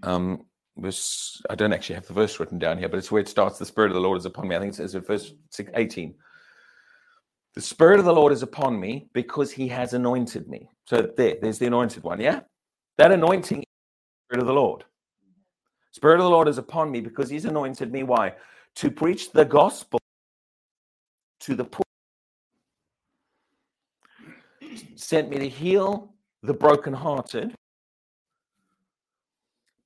Um, verse, I don't actually have the verse written down here, but it's where it starts. The Spirit of the Lord is upon me. I think it says in verse 18. The Spirit of the Lord is upon me because he has anointed me. So there, there's the anointed one. Yeah. That anointing Spirit of the Lord. Spirit of the Lord is upon me because he's anointed me. Why? To preach the gospel to the poor sent me to heal the brokenhearted,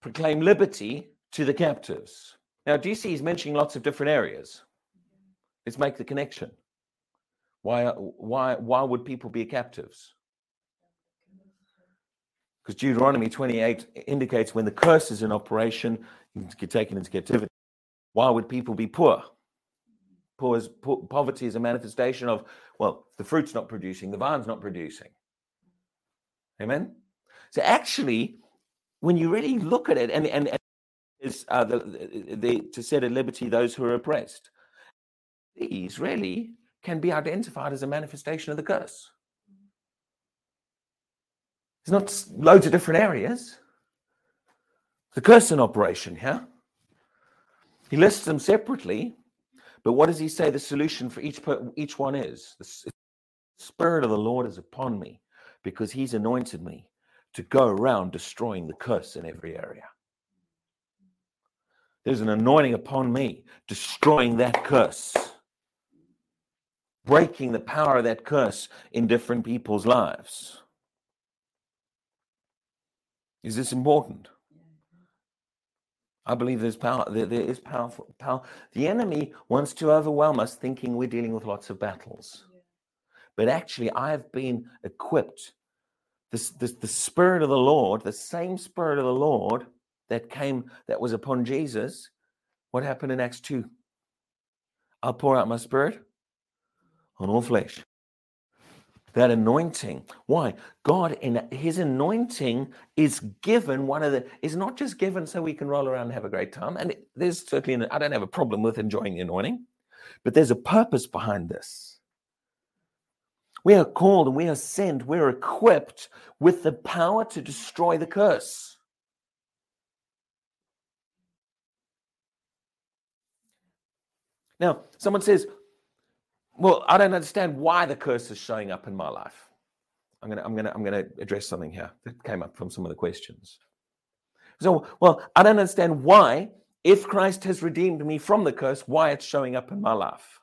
proclaim liberty to the captives. Now, do you see he's mentioning lots of different areas? Let's make the connection. Why, why, why would people be captives? Because Deuteronomy 28 indicates when the curse is in operation, you get taken into captivity. Why would people be poor? Poor is, po- poverty is a manifestation of, well, the fruit's not producing, the vine's not producing. Amen? So actually, when you really look at it, and, and, and is uh, the, the, to set at liberty those who are oppressed, these really can be identified as a manifestation of the curse. There's not loads of different areas. The curse in operation here. He lists them separately, but what does he say the solution for each each one is? The Spirit of the Lord is upon me because he's anointed me to go around destroying the curse in every area. There's an anointing upon me, destroying that curse, breaking the power of that curse in different people's lives. Is this important? I believe there's power. There, there is powerful power. The enemy wants to overwhelm us, thinking we're dealing with lots of battles. But actually, I have been equipped. This, the Spirit of the Lord, the same Spirit of the Lord that came, that was upon Jesus. What happened in Acts 2? I'll pour out my Spirit on all flesh. That anointing. Why? God in his anointing is given one of the is not just given so we can roll around and have a great time. And there's certainly I don't have a problem with enjoying the anointing, but there's a purpose behind this. We are called and we are sent, we're equipped with the power to destroy the curse. Now, someone says, Well, I don't understand why the curse is showing up in my life. I'm gonna, I'm gonna, I'm gonna address something here that came up from some of the questions. So, well, I don't understand why, if Christ has redeemed me from the curse, why it's showing up in my life.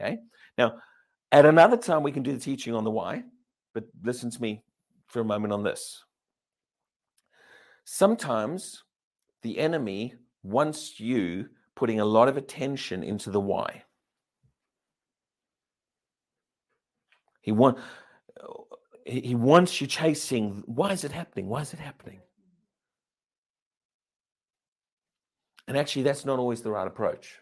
Okay. Now, at another time, we can do the teaching on the why, but listen to me for a moment on this. Sometimes the enemy wants you putting a lot of attention into the why. He want he he wants you chasing why is it happening? Why is it happening? And actually, that's not always the right approach.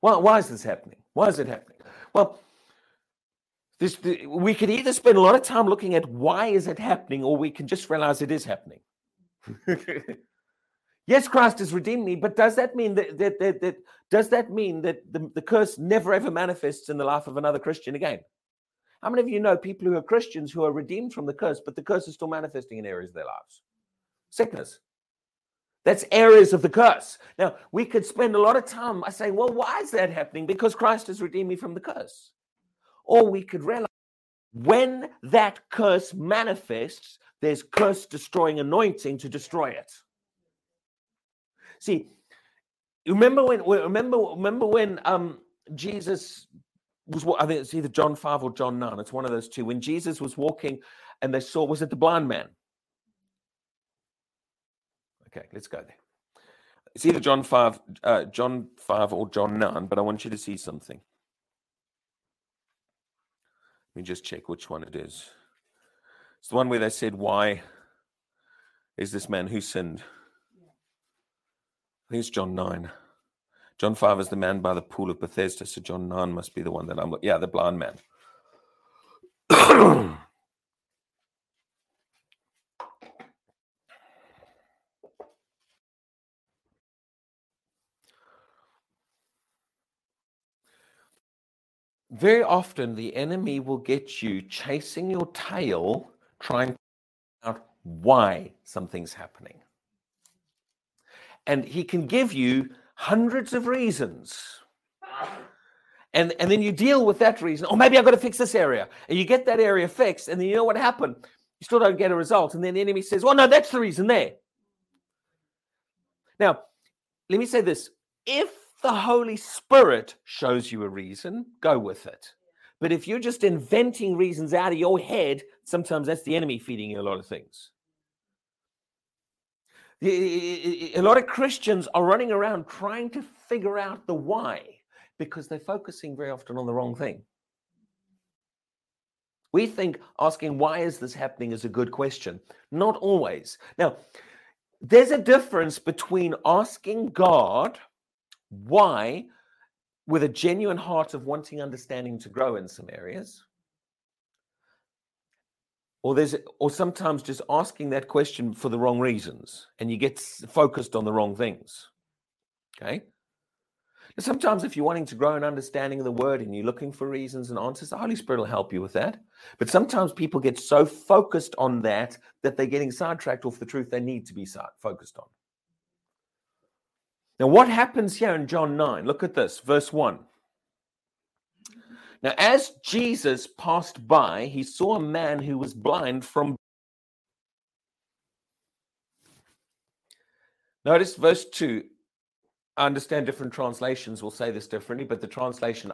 Why, why is this happening? Why is it happening? Well, This, we could either spend a lot of time looking at why is it happening, or we can just realize it is happening. [laughs] yes, Christ has redeemed me, but does that mean that, that, that, that does that mean that the, the curse never ever manifests in the life of another Christian again? How many of you know people who are Christians who are redeemed from the curse, but the curse is still manifesting in areas of their lives? Sickness. That's areas of the curse. Now, we could spend a lot of time saying, well, why is that happening? Because Christ has redeemed me from the curse. Or we could realize when that curse manifests, there's curse destroying anointing to destroy it. See, remember when remember remember when um Jesus was I think it's either John 5 or John 9. It's one of those two. When Jesus was walking and they saw, was it the blind man? Okay, let's go there. It's either John 5, uh, John 5 or John 9, but I want you to see something. Let me just check which one it is. It's the one where they said, Why is this man who sinned? I think it's John 9. John 5 is the man by the pool of Bethesda. So John 9 must be the one that I'm. Yeah, the blind man. [clears throat] Very often, the enemy will get you chasing your tail, trying to figure out why something's happening. And he can give you hundreds of reasons. And, and then you deal with that reason. Oh, maybe I've got to fix this area. And you get that area fixed. And then you know what happened? You still don't get a result. And then the enemy says, well, no, that's the reason there. Now, let me say this. If the Holy Spirit shows you a reason, go with it. But if you're just inventing reasons out of your head, sometimes that's the enemy feeding you a lot of things. A lot of Christians are running around trying to figure out the why because they're focusing very often on the wrong thing. We think asking why is this happening is a good question. Not always. Now, there's a difference between asking God why with a genuine heart of wanting understanding to grow in some areas or there's or sometimes just asking that question for the wrong reasons and you get focused on the wrong things okay? Sometimes if you're wanting to grow an understanding of the word and you're looking for reasons and answers the holy spirit will help you with that. But sometimes people get so focused on that that they're getting sidetracked off the truth they need to be focused on now what happens here in john 9 look at this verse 1 now, as Jesus passed by, he saw a man who was blind from. Notice verse 2. I understand different translations will say this differently, but the translation,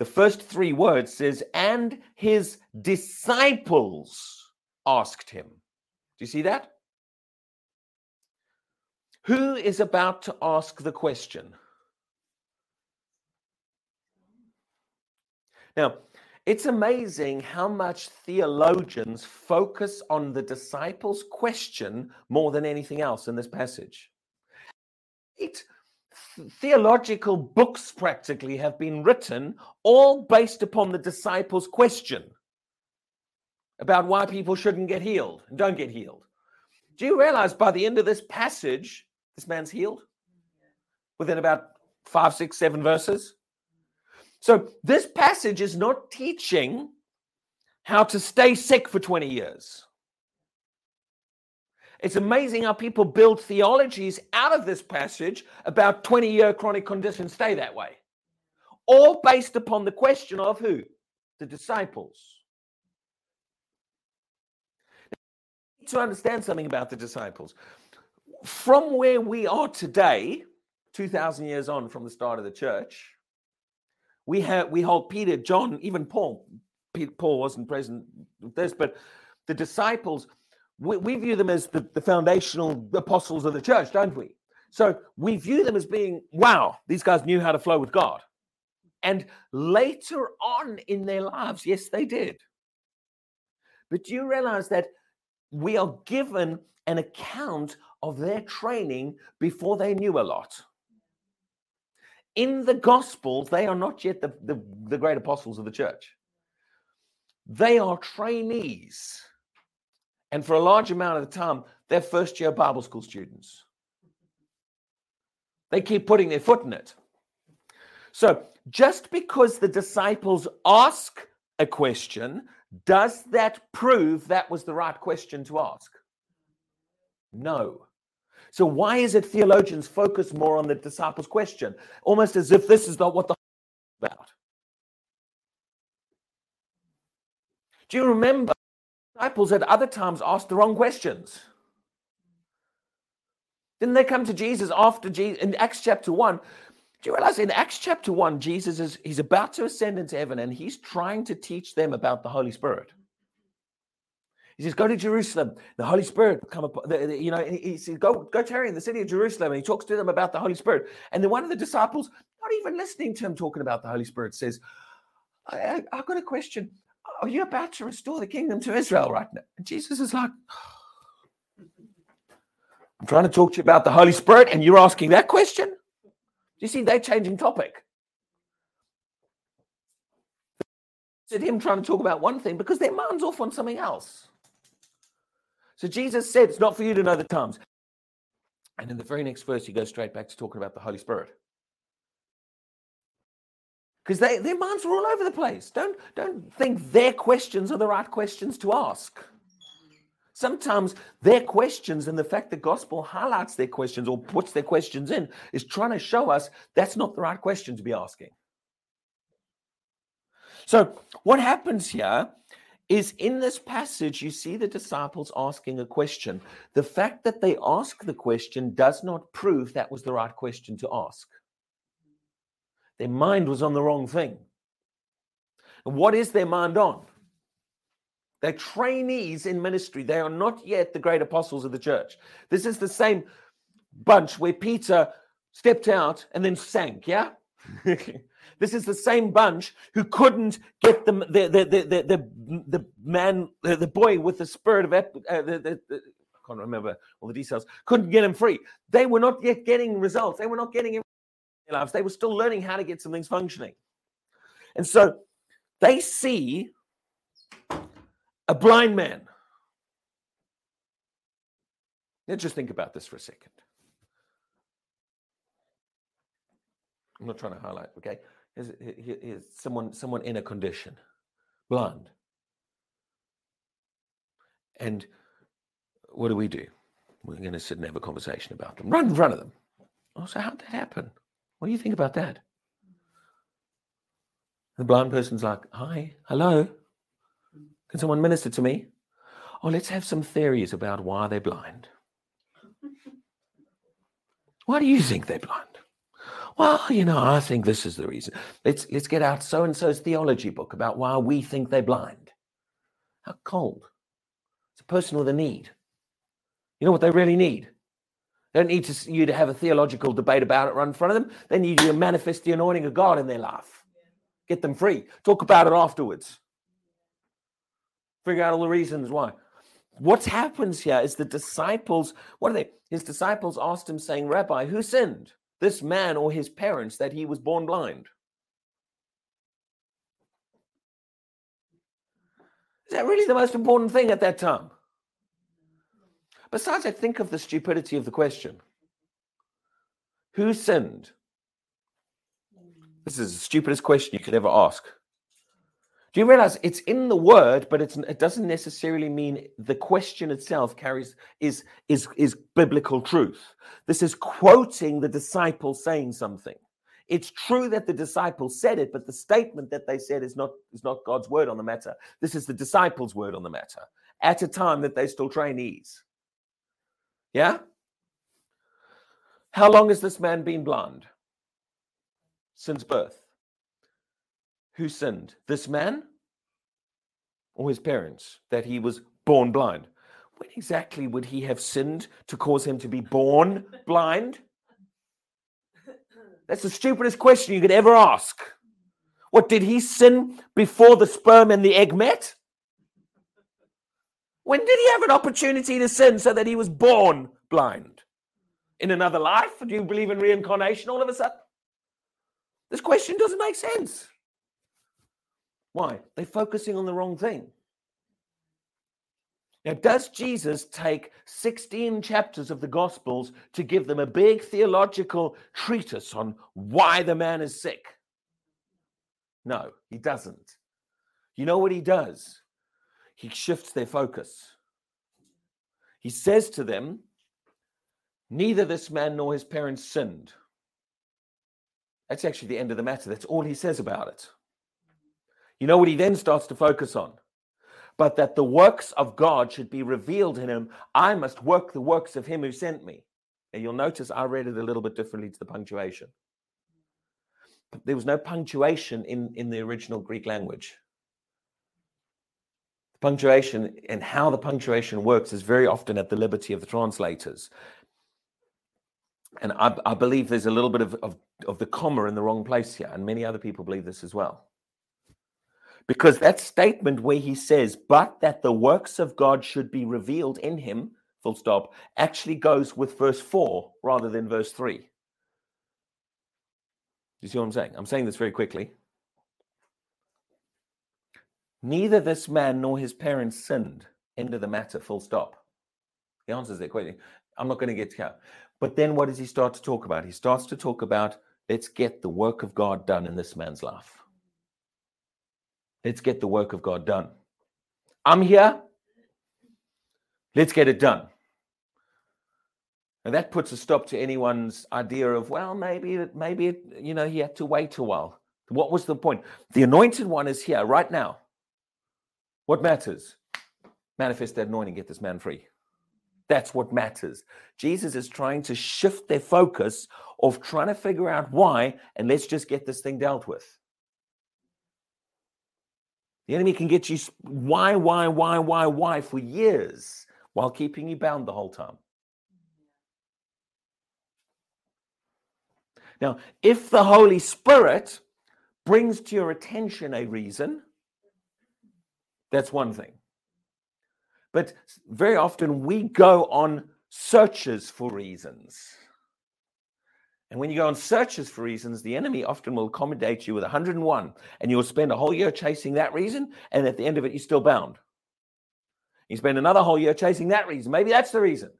the first three words says, and his disciples asked him. Do you see that? Who is about to ask the question? Now, it's amazing how much theologians focus on the disciples' question more than anything else in this passage. It, theological books practically have been written all based upon the disciples' question about why people shouldn't get healed and don't get healed. Do you realize by the end of this passage, this man's healed within about five, six, seven verses? So this passage is not teaching how to stay sick for 20 years. It's amazing how people build theologies out of this passage about 20 year chronic conditions stay that way. All based upon the question of who? The disciples. to understand something about the disciples. From where we are today, 2,000 years on from the start of the church, we have we hold Peter, John, even Paul. Paul wasn't present with this, but the disciples, we, we view them as the, the foundational apostles of the church, don't we? So we view them as being, wow, these guys knew how to flow with God. And later on in their lives, yes, they did. But do you realize that we are given an account of their training before they knew a lot? in the Gospels, they are not yet the, the, the great apostles of the church. they are trainees. And for a large amount of the time, they're first year Bible school students. They keep putting their foot in it. So just because the disciples ask a question, does that prove that was the right question to ask? No. So why is it theologians focus more on the disciples' question, almost as if this is not what the about? Do you remember disciples at other times asked the wrong questions? Didn't they come to Jesus after Jesus in Acts chapter 1? Do you realize in Acts chapter 1, Jesus is he's about to ascend into heaven and he's trying to teach them about the Holy Spirit. He says, Go to Jerusalem. The Holy Spirit come upon, you know, he says, Go, go tarry in the city of Jerusalem. And he talks to them about the Holy Spirit. And then one of the disciples, not even listening to him talking about the Holy Spirit, says, I, I, I've got a question. Are you about to restore the kingdom to Israel right now? And Jesus is like, I'm trying to talk to you about the Holy Spirit, and you're asking that question? Do you see they're changing topic? It's him trying to talk about one thing because their mind's off on something else. So Jesus said, It's not for you to know the times. And in the very next verse, he goes straight back to talking about the Holy Spirit. Because their minds are all over the place. Don't, don't think their questions are the right questions to ask. Sometimes their questions and the fact the gospel highlights their questions or puts their questions in is trying to show us that's not the right question to be asking. So, what happens here is in this passage, you see the disciples asking a question. The fact that they ask the question does not prove that was the right question to ask. Their mind was on the wrong thing. And what is their mind on? They're trainees in ministry. They are not yet the great apostles of the church. This is the same bunch where Peter stepped out and then sank, yeah? [laughs] this is the same bunch who couldn't get the, the, the, the, the, the man, the, the boy with the spirit of, uh, the, the, the, I can't remember all the details, couldn't get him free. They were not yet getting results. They were not getting in their lives. They were still learning how to get some things functioning. And so they see a blind man. Now, just think about this for a second. I'm not trying to highlight, okay? Here's, here's someone, someone in a condition, blind. And what do we do? We're going to sit and have a conversation about them. Run in front of them. Oh, so how'd that happen? What do you think about that? The blind person's like, hi, hello. Can someone minister to me? Oh, let's have some theories about why they're blind. [laughs] Why do you think they're blind? Well, you know, I think this is the reason. Let's let's get out so and so's theology book about why we think they're blind. How cold. It's a person with a need. You know what they really need? They don't need to, you to have a theological debate about it right in front of them. They need you to manifest the anointing of God in their life. Get them free. Talk about it afterwards. Figure out all the reasons why. What happens here is the disciples, what are they? His disciples asked him, saying, Rabbi, who sinned, this man or his parents, that he was born blind? Is that really the most important thing at that time? Besides, I think of the stupidity of the question Who sinned? This is the stupidest question you could ever ask. Do you realize it's in the word, but it doesn't necessarily mean the question itself carries is is is biblical truth. This is quoting the disciple saying something. It's true that the disciples said it, but the statement that they said is not is not God's word on the matter. This is the disciples' word on the matter at a time that they're still trainees. Yeah. How long has this man been blind? Since birth. Who sinned? This man or his parents that he was born blind? When exactly would he have sinned to cause him to be born blind? That's the stupidest question you could ever ask. What did he sin before the sperm and the egg met? When did he have an opportunity to sin so that he was born blind? In another life? Do you believe in reincarnation all of a sudden? This question doesn't make sense. Why? They're focusing on the wrong thing. Now, does Jesus take 16 chapters of the Gospels to give them a big theological treatise on why the man is sick? No, he doesn't. You know what he does? He shifts their focus. He says to them, Neither this man nor his parents sinned. That's actually the end of the matter. That's all he says about it. You know what he then starts to focus on? but that the works of God should be revealed in him. I must work the works of him who sent me. And you'll notice I read it a little bit differently to the punctuation. But There was no punctuation in, in the original Greek language. The punctuation and how the punctuation works is very often at the liberty of the translators. And I, I believe there's a little bit of, of, of the comma in the wrong place here, and many other people believe this as well. Because that statement where he says, but that the works of God should be revealed in him, full stop, actually goes with verse 4 rather than verse 3. You see what I'm saying? I'm saying this very quickly. Neither this man nor his parents sinned. End of the matter, full stop. He answers that question. I'm not going to get to that. But then what does he start to talk about? He starts to talk about let's get the work of God done in this man's life. Let's get the work of God done. I'm here. Let's get it done. And that puts a stop to anyone's idea of, well, maybe, maybe, it, you know, he had to wait a while. What was the point? The anointed one is here right now. What matters? Manifest that anointing, get this man free. That's what matters. Jesus is trying to shift their focus of trying to figure out why, and let's just get this thing dealt with. The enemy can get you why, why, why, why, why for years while keeping you bound the whole time. Now, if the Holy Spirit brings to your attention a reason, that's one thing. But very often we go on searches for reasons. And when you go on searches for reasons, the enemy often will accommodate you with 101, and you'll spend a whole year chasing that reason, and at the end of it, you're still bound. You spend another whole year chasing that reason. Maybe that's the reason.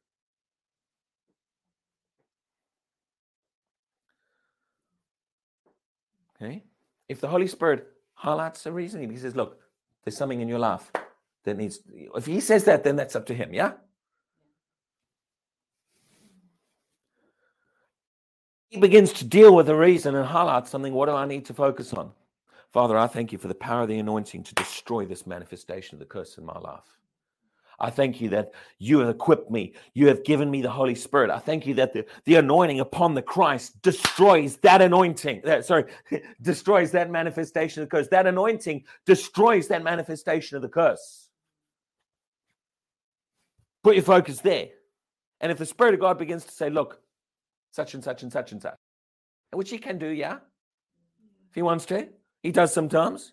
Okay? If the Holy Spirit highlights a reason, he says, Look, there's something in your life that needs, if he says that, then that's up to him, yeah? He begins to deal with the reason and highlight something, what do I need to focus on? Father, I thank you for the power of the anointing to destroy this manifestation of the curse in my life. I thank you that you have equipped me. You have given me the Holy Spirit. I thank you that the, the anointing upon the Christ destroys that anointing. That, sorry, [laughs] destroys that manifestation of the curse. That anointing destroys that manifestation of the curse. Put your focus there. And if the Spirit of God begins to say, look, such and such and such and such. Which he can do, yeah. If he mm-hmm. wants to. He does sometimes.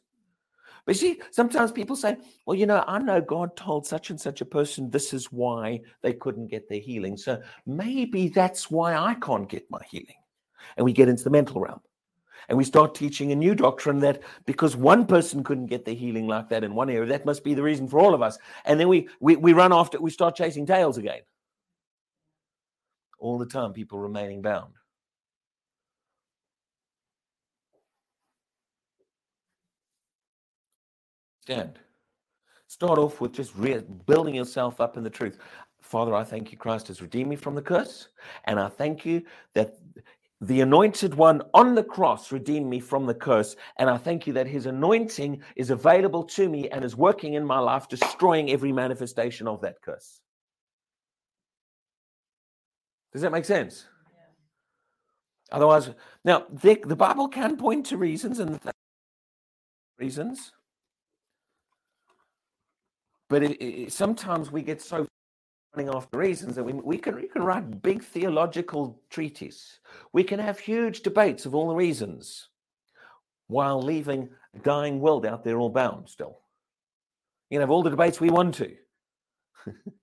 But see, sometimes people say, well, you know, I know God told such and such a person this is why they couldn't get their healing. So maybe that's why I can't get my healing. And we get into the mental realm. And we start teaching a new doctrine that because one person couldn't get their healing like that in one area, that must be the reason for all of us. And then we we, we run after, we start chasing tails again all the time, people remaining bound. Stand. Start off with just re- building yourself up in the truth. Father, I thank you, Christ has redeemed me from the curse. And I thank you that the anointed one on the cross redeemed me from the curse. And I thank you that his anointing is available to me and is working in my life, destroying every manifestation of that curse. Does that make sense? Yeah. Otherwise, now the, the Bible can point to reasons and reasons, but it, it, sometimes we get so running after reasons that we, we can we can write big theological treatises. We can have huge debates of all the reasons, while leaving a dying world out there all bound still. You can have all the debates we want to. [laughs]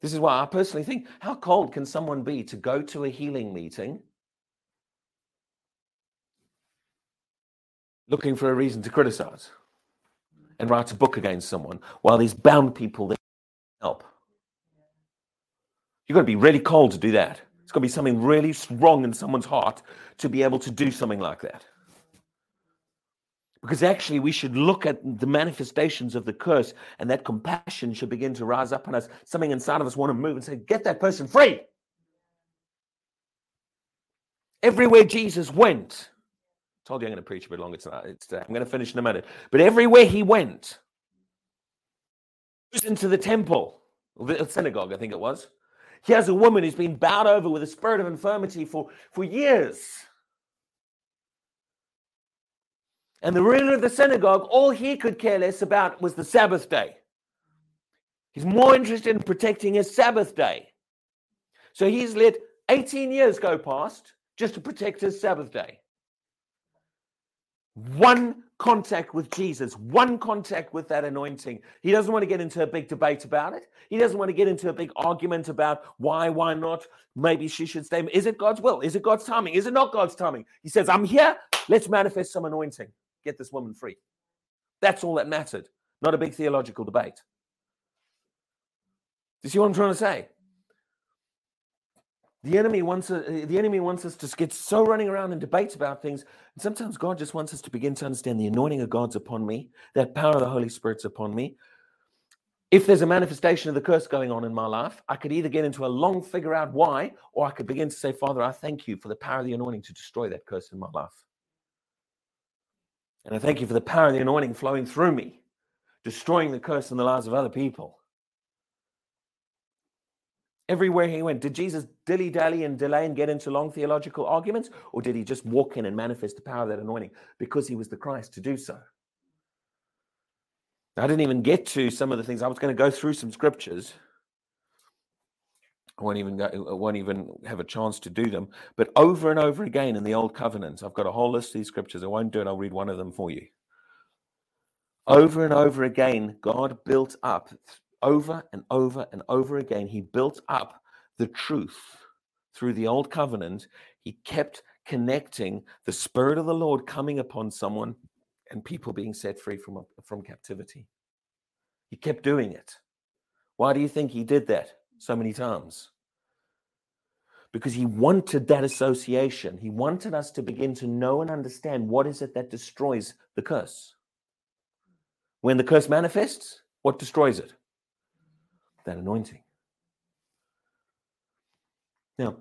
This is why I personally think how cold can someone be to go to a healing meeting, looking for a reason to criticize and write a book against someone while these bound people that help. You've got to be really cold to do that. It's got to be something really strong in someone's heart to be able to do something like that. Because actually, we should look at the manifestations of the curse, and that compassion should begin to rise up in us. Something inside of us want to move and say, Get that person free. Everywhere Jesus went, I told you I'm going to preach a bit longer tonight. Today. Uh, I'm going to finish in a minute. But everywhere he went, goes into the temple, the synagogue, I think it was. He has a woman who's been bowed over with a spirit of infirmity for, for years. And the ruler of the synagogue, all he could care less about was the Sabbath day. He's more interested in protecting his Sabbath day. So he's let 18 years go past just to protect his Sabbath day. One contact with Jesus, one contact with that anointing. He doesn't want to get into a big debate about it. He doesn't want to get into a big argument about why, why not. Maybe she should stay. Is it God's will? Is it God's timing? Is it not God's timing? He says, I'm here. Let's manifest some anointing get this woman free. That's all that mattered, not a big theological debate. Do you see what I'm trying to say? The enemy wants uh, the enemy wants us to get so running around in debates about things. And sometimes God just wants us to begin to understand the anointing of God's upon me, that power of the Holy Spirit's upon me. If there's a manifestation of the curse going on in my life, I could either get into a long figure out why, or I could begin to say, Father, I thank you for the power of the anointing to destroy that curse in my life. And I thank you for the power of the anointing flowing through me, destroying the curse in the lives of other people. Everywhere he went, did Jesus dilly dally and delay and get into long theological arguments? Or did he just walk in and manifest the power of that anointing because he was the Christ to do so? I didn't even get to some of the things. I was going to go through some scriptures Won't even go, I won't even have a chance to do them. But over and over again in the Old Covenants, I've got a whole list of these scriptures. I won't do it. I'll read one of them for you. Over and over again, God built up, over and over and over again, He built up the truth through the Old Covenant. He kept connecting the Spirit of the Lord coming upon someone and people being set free from, from captivity. He kept doing it. Why do you think He did that? So many times because he wanted that association. He wanted us to begin to know and understand what is it that destroys the curse. When the curse manifests, what destroys it? That anointing. Now,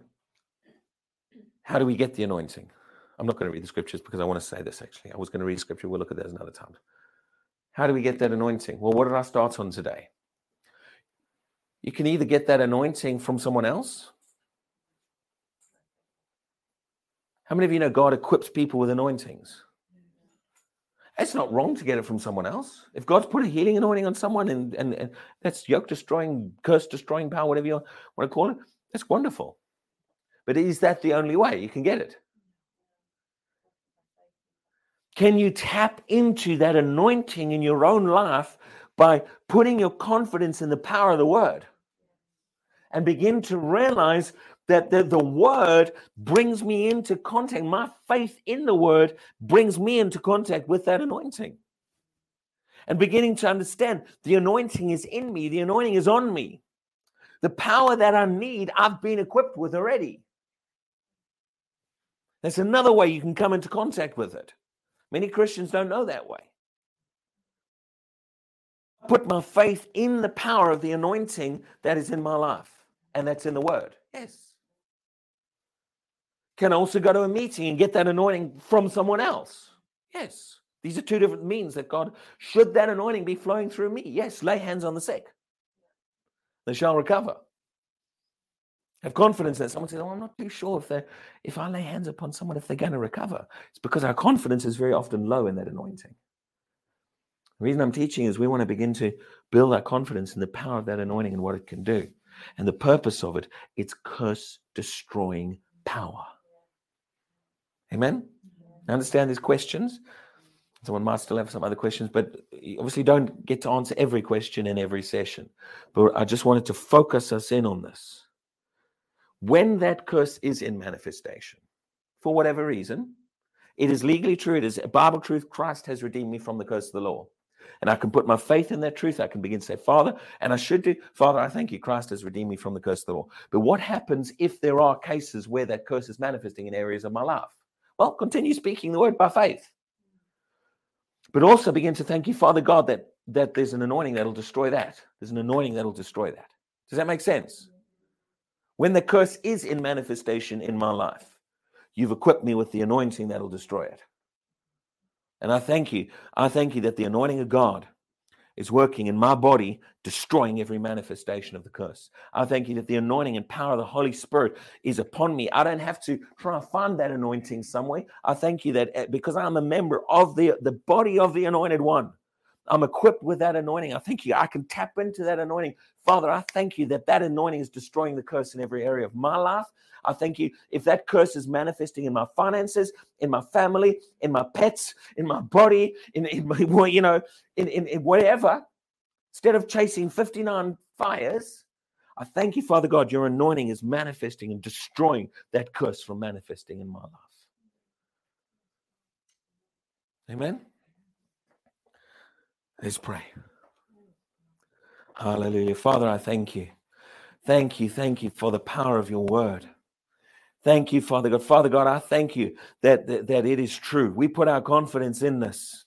how do we get the anointing? I'm not going to read the scriptures because I want to say this actually. I was going to read scripture. We'll look at that another time. How do we get that anointing? Well, what did I start on today? You can either get that anointing from someone else. How many of you know God equips people with anointings? It's not wrong to get it from someone else. If God's put a healing anointing on someone and, and, and that's yoke destroying, curse destroying power, whatever you want to call it, that's wonderful. But is that the only way you can get it? Can you tap into that anointing in your own life by putting your confidence in the power of the word and begin to realize that the, the word brings me into contact. My faith in the word brings me into contact with that anointing. And beginning to understand the anointing is in me, the anointing is on me. The power that I need, I've been equipped with already. That's another way you can come into contact with it. Many Christians don't know that way put my faith in the power of the anointing that is in my life and that's in the word. Yes. Can I also go to a meeting and get that anointing from someone else? Yes. These are two different means that God, should that anointing be flowing through me? Yes. Lay hands on the sick, they shall recover. Have confidence that someone says, "Oh, I'm not too sure if they if I lay hands upon someone if they're going to recover." It's because our confidence is very often low in that anointing. The reason I'm teaching is we want to begin to build our confidence in the power of that anointing and what it can do. And the purpose of it, it's curse destroying power. Amen? I understand these questions. Someone might still have some other questions, but obviously don't get to answer every question in every session. But I just wanted to focus us in on this. When that curse is in manifestation, for whatever reason, It is legally true. It is a Bible truth. Christ has redeemed me from the curse of the law. And I can put my faith in that truth. I can begin to say, Father, and I should do, Father, I thank you. Christ has redeemed me from the curse of the law. But what happens if there are cases where that curse is manifesting in areas of my life? Well, continue speaking the word by faith. But also begin to thank you, Father God, that, that there's an anointing that'll destroy that. There's an anointing that'll destroy that. Does that make sense? When the curse is in manifestation in my life, you've equipped me with the anointing that'll destroy it. And I thank you. I thank you that the anointing of God is working in my body, destroying every manifestation of the curse. I thank you that the anointing and power of the Holy Spirit is upon me. I don't have to try and find that anointing somewhere. I thank you that eh, because I'm a member of the, the body of the anointed one, I'm equipped with that anointing. I thank you. I can tap into that anointing. Father, I thank you that that anointing is destroying the curse in every area of my life. I thank you if that curse is manifesting in my finances, in my family, in my pets, in my body, in, in my, [laughs] you know, in, in, in whatever, instead of chasing 59 fires, I thank you, Father God, your anointing is manifesting and destroying that curse from manifesting in my life. Amen. Let's pray. Hallelujah. Father, I thank you. Thank you. Thank you for the power of your word. Thank you, Father God. Father God, I thank you that, that, that it is true. We put our confidence in this.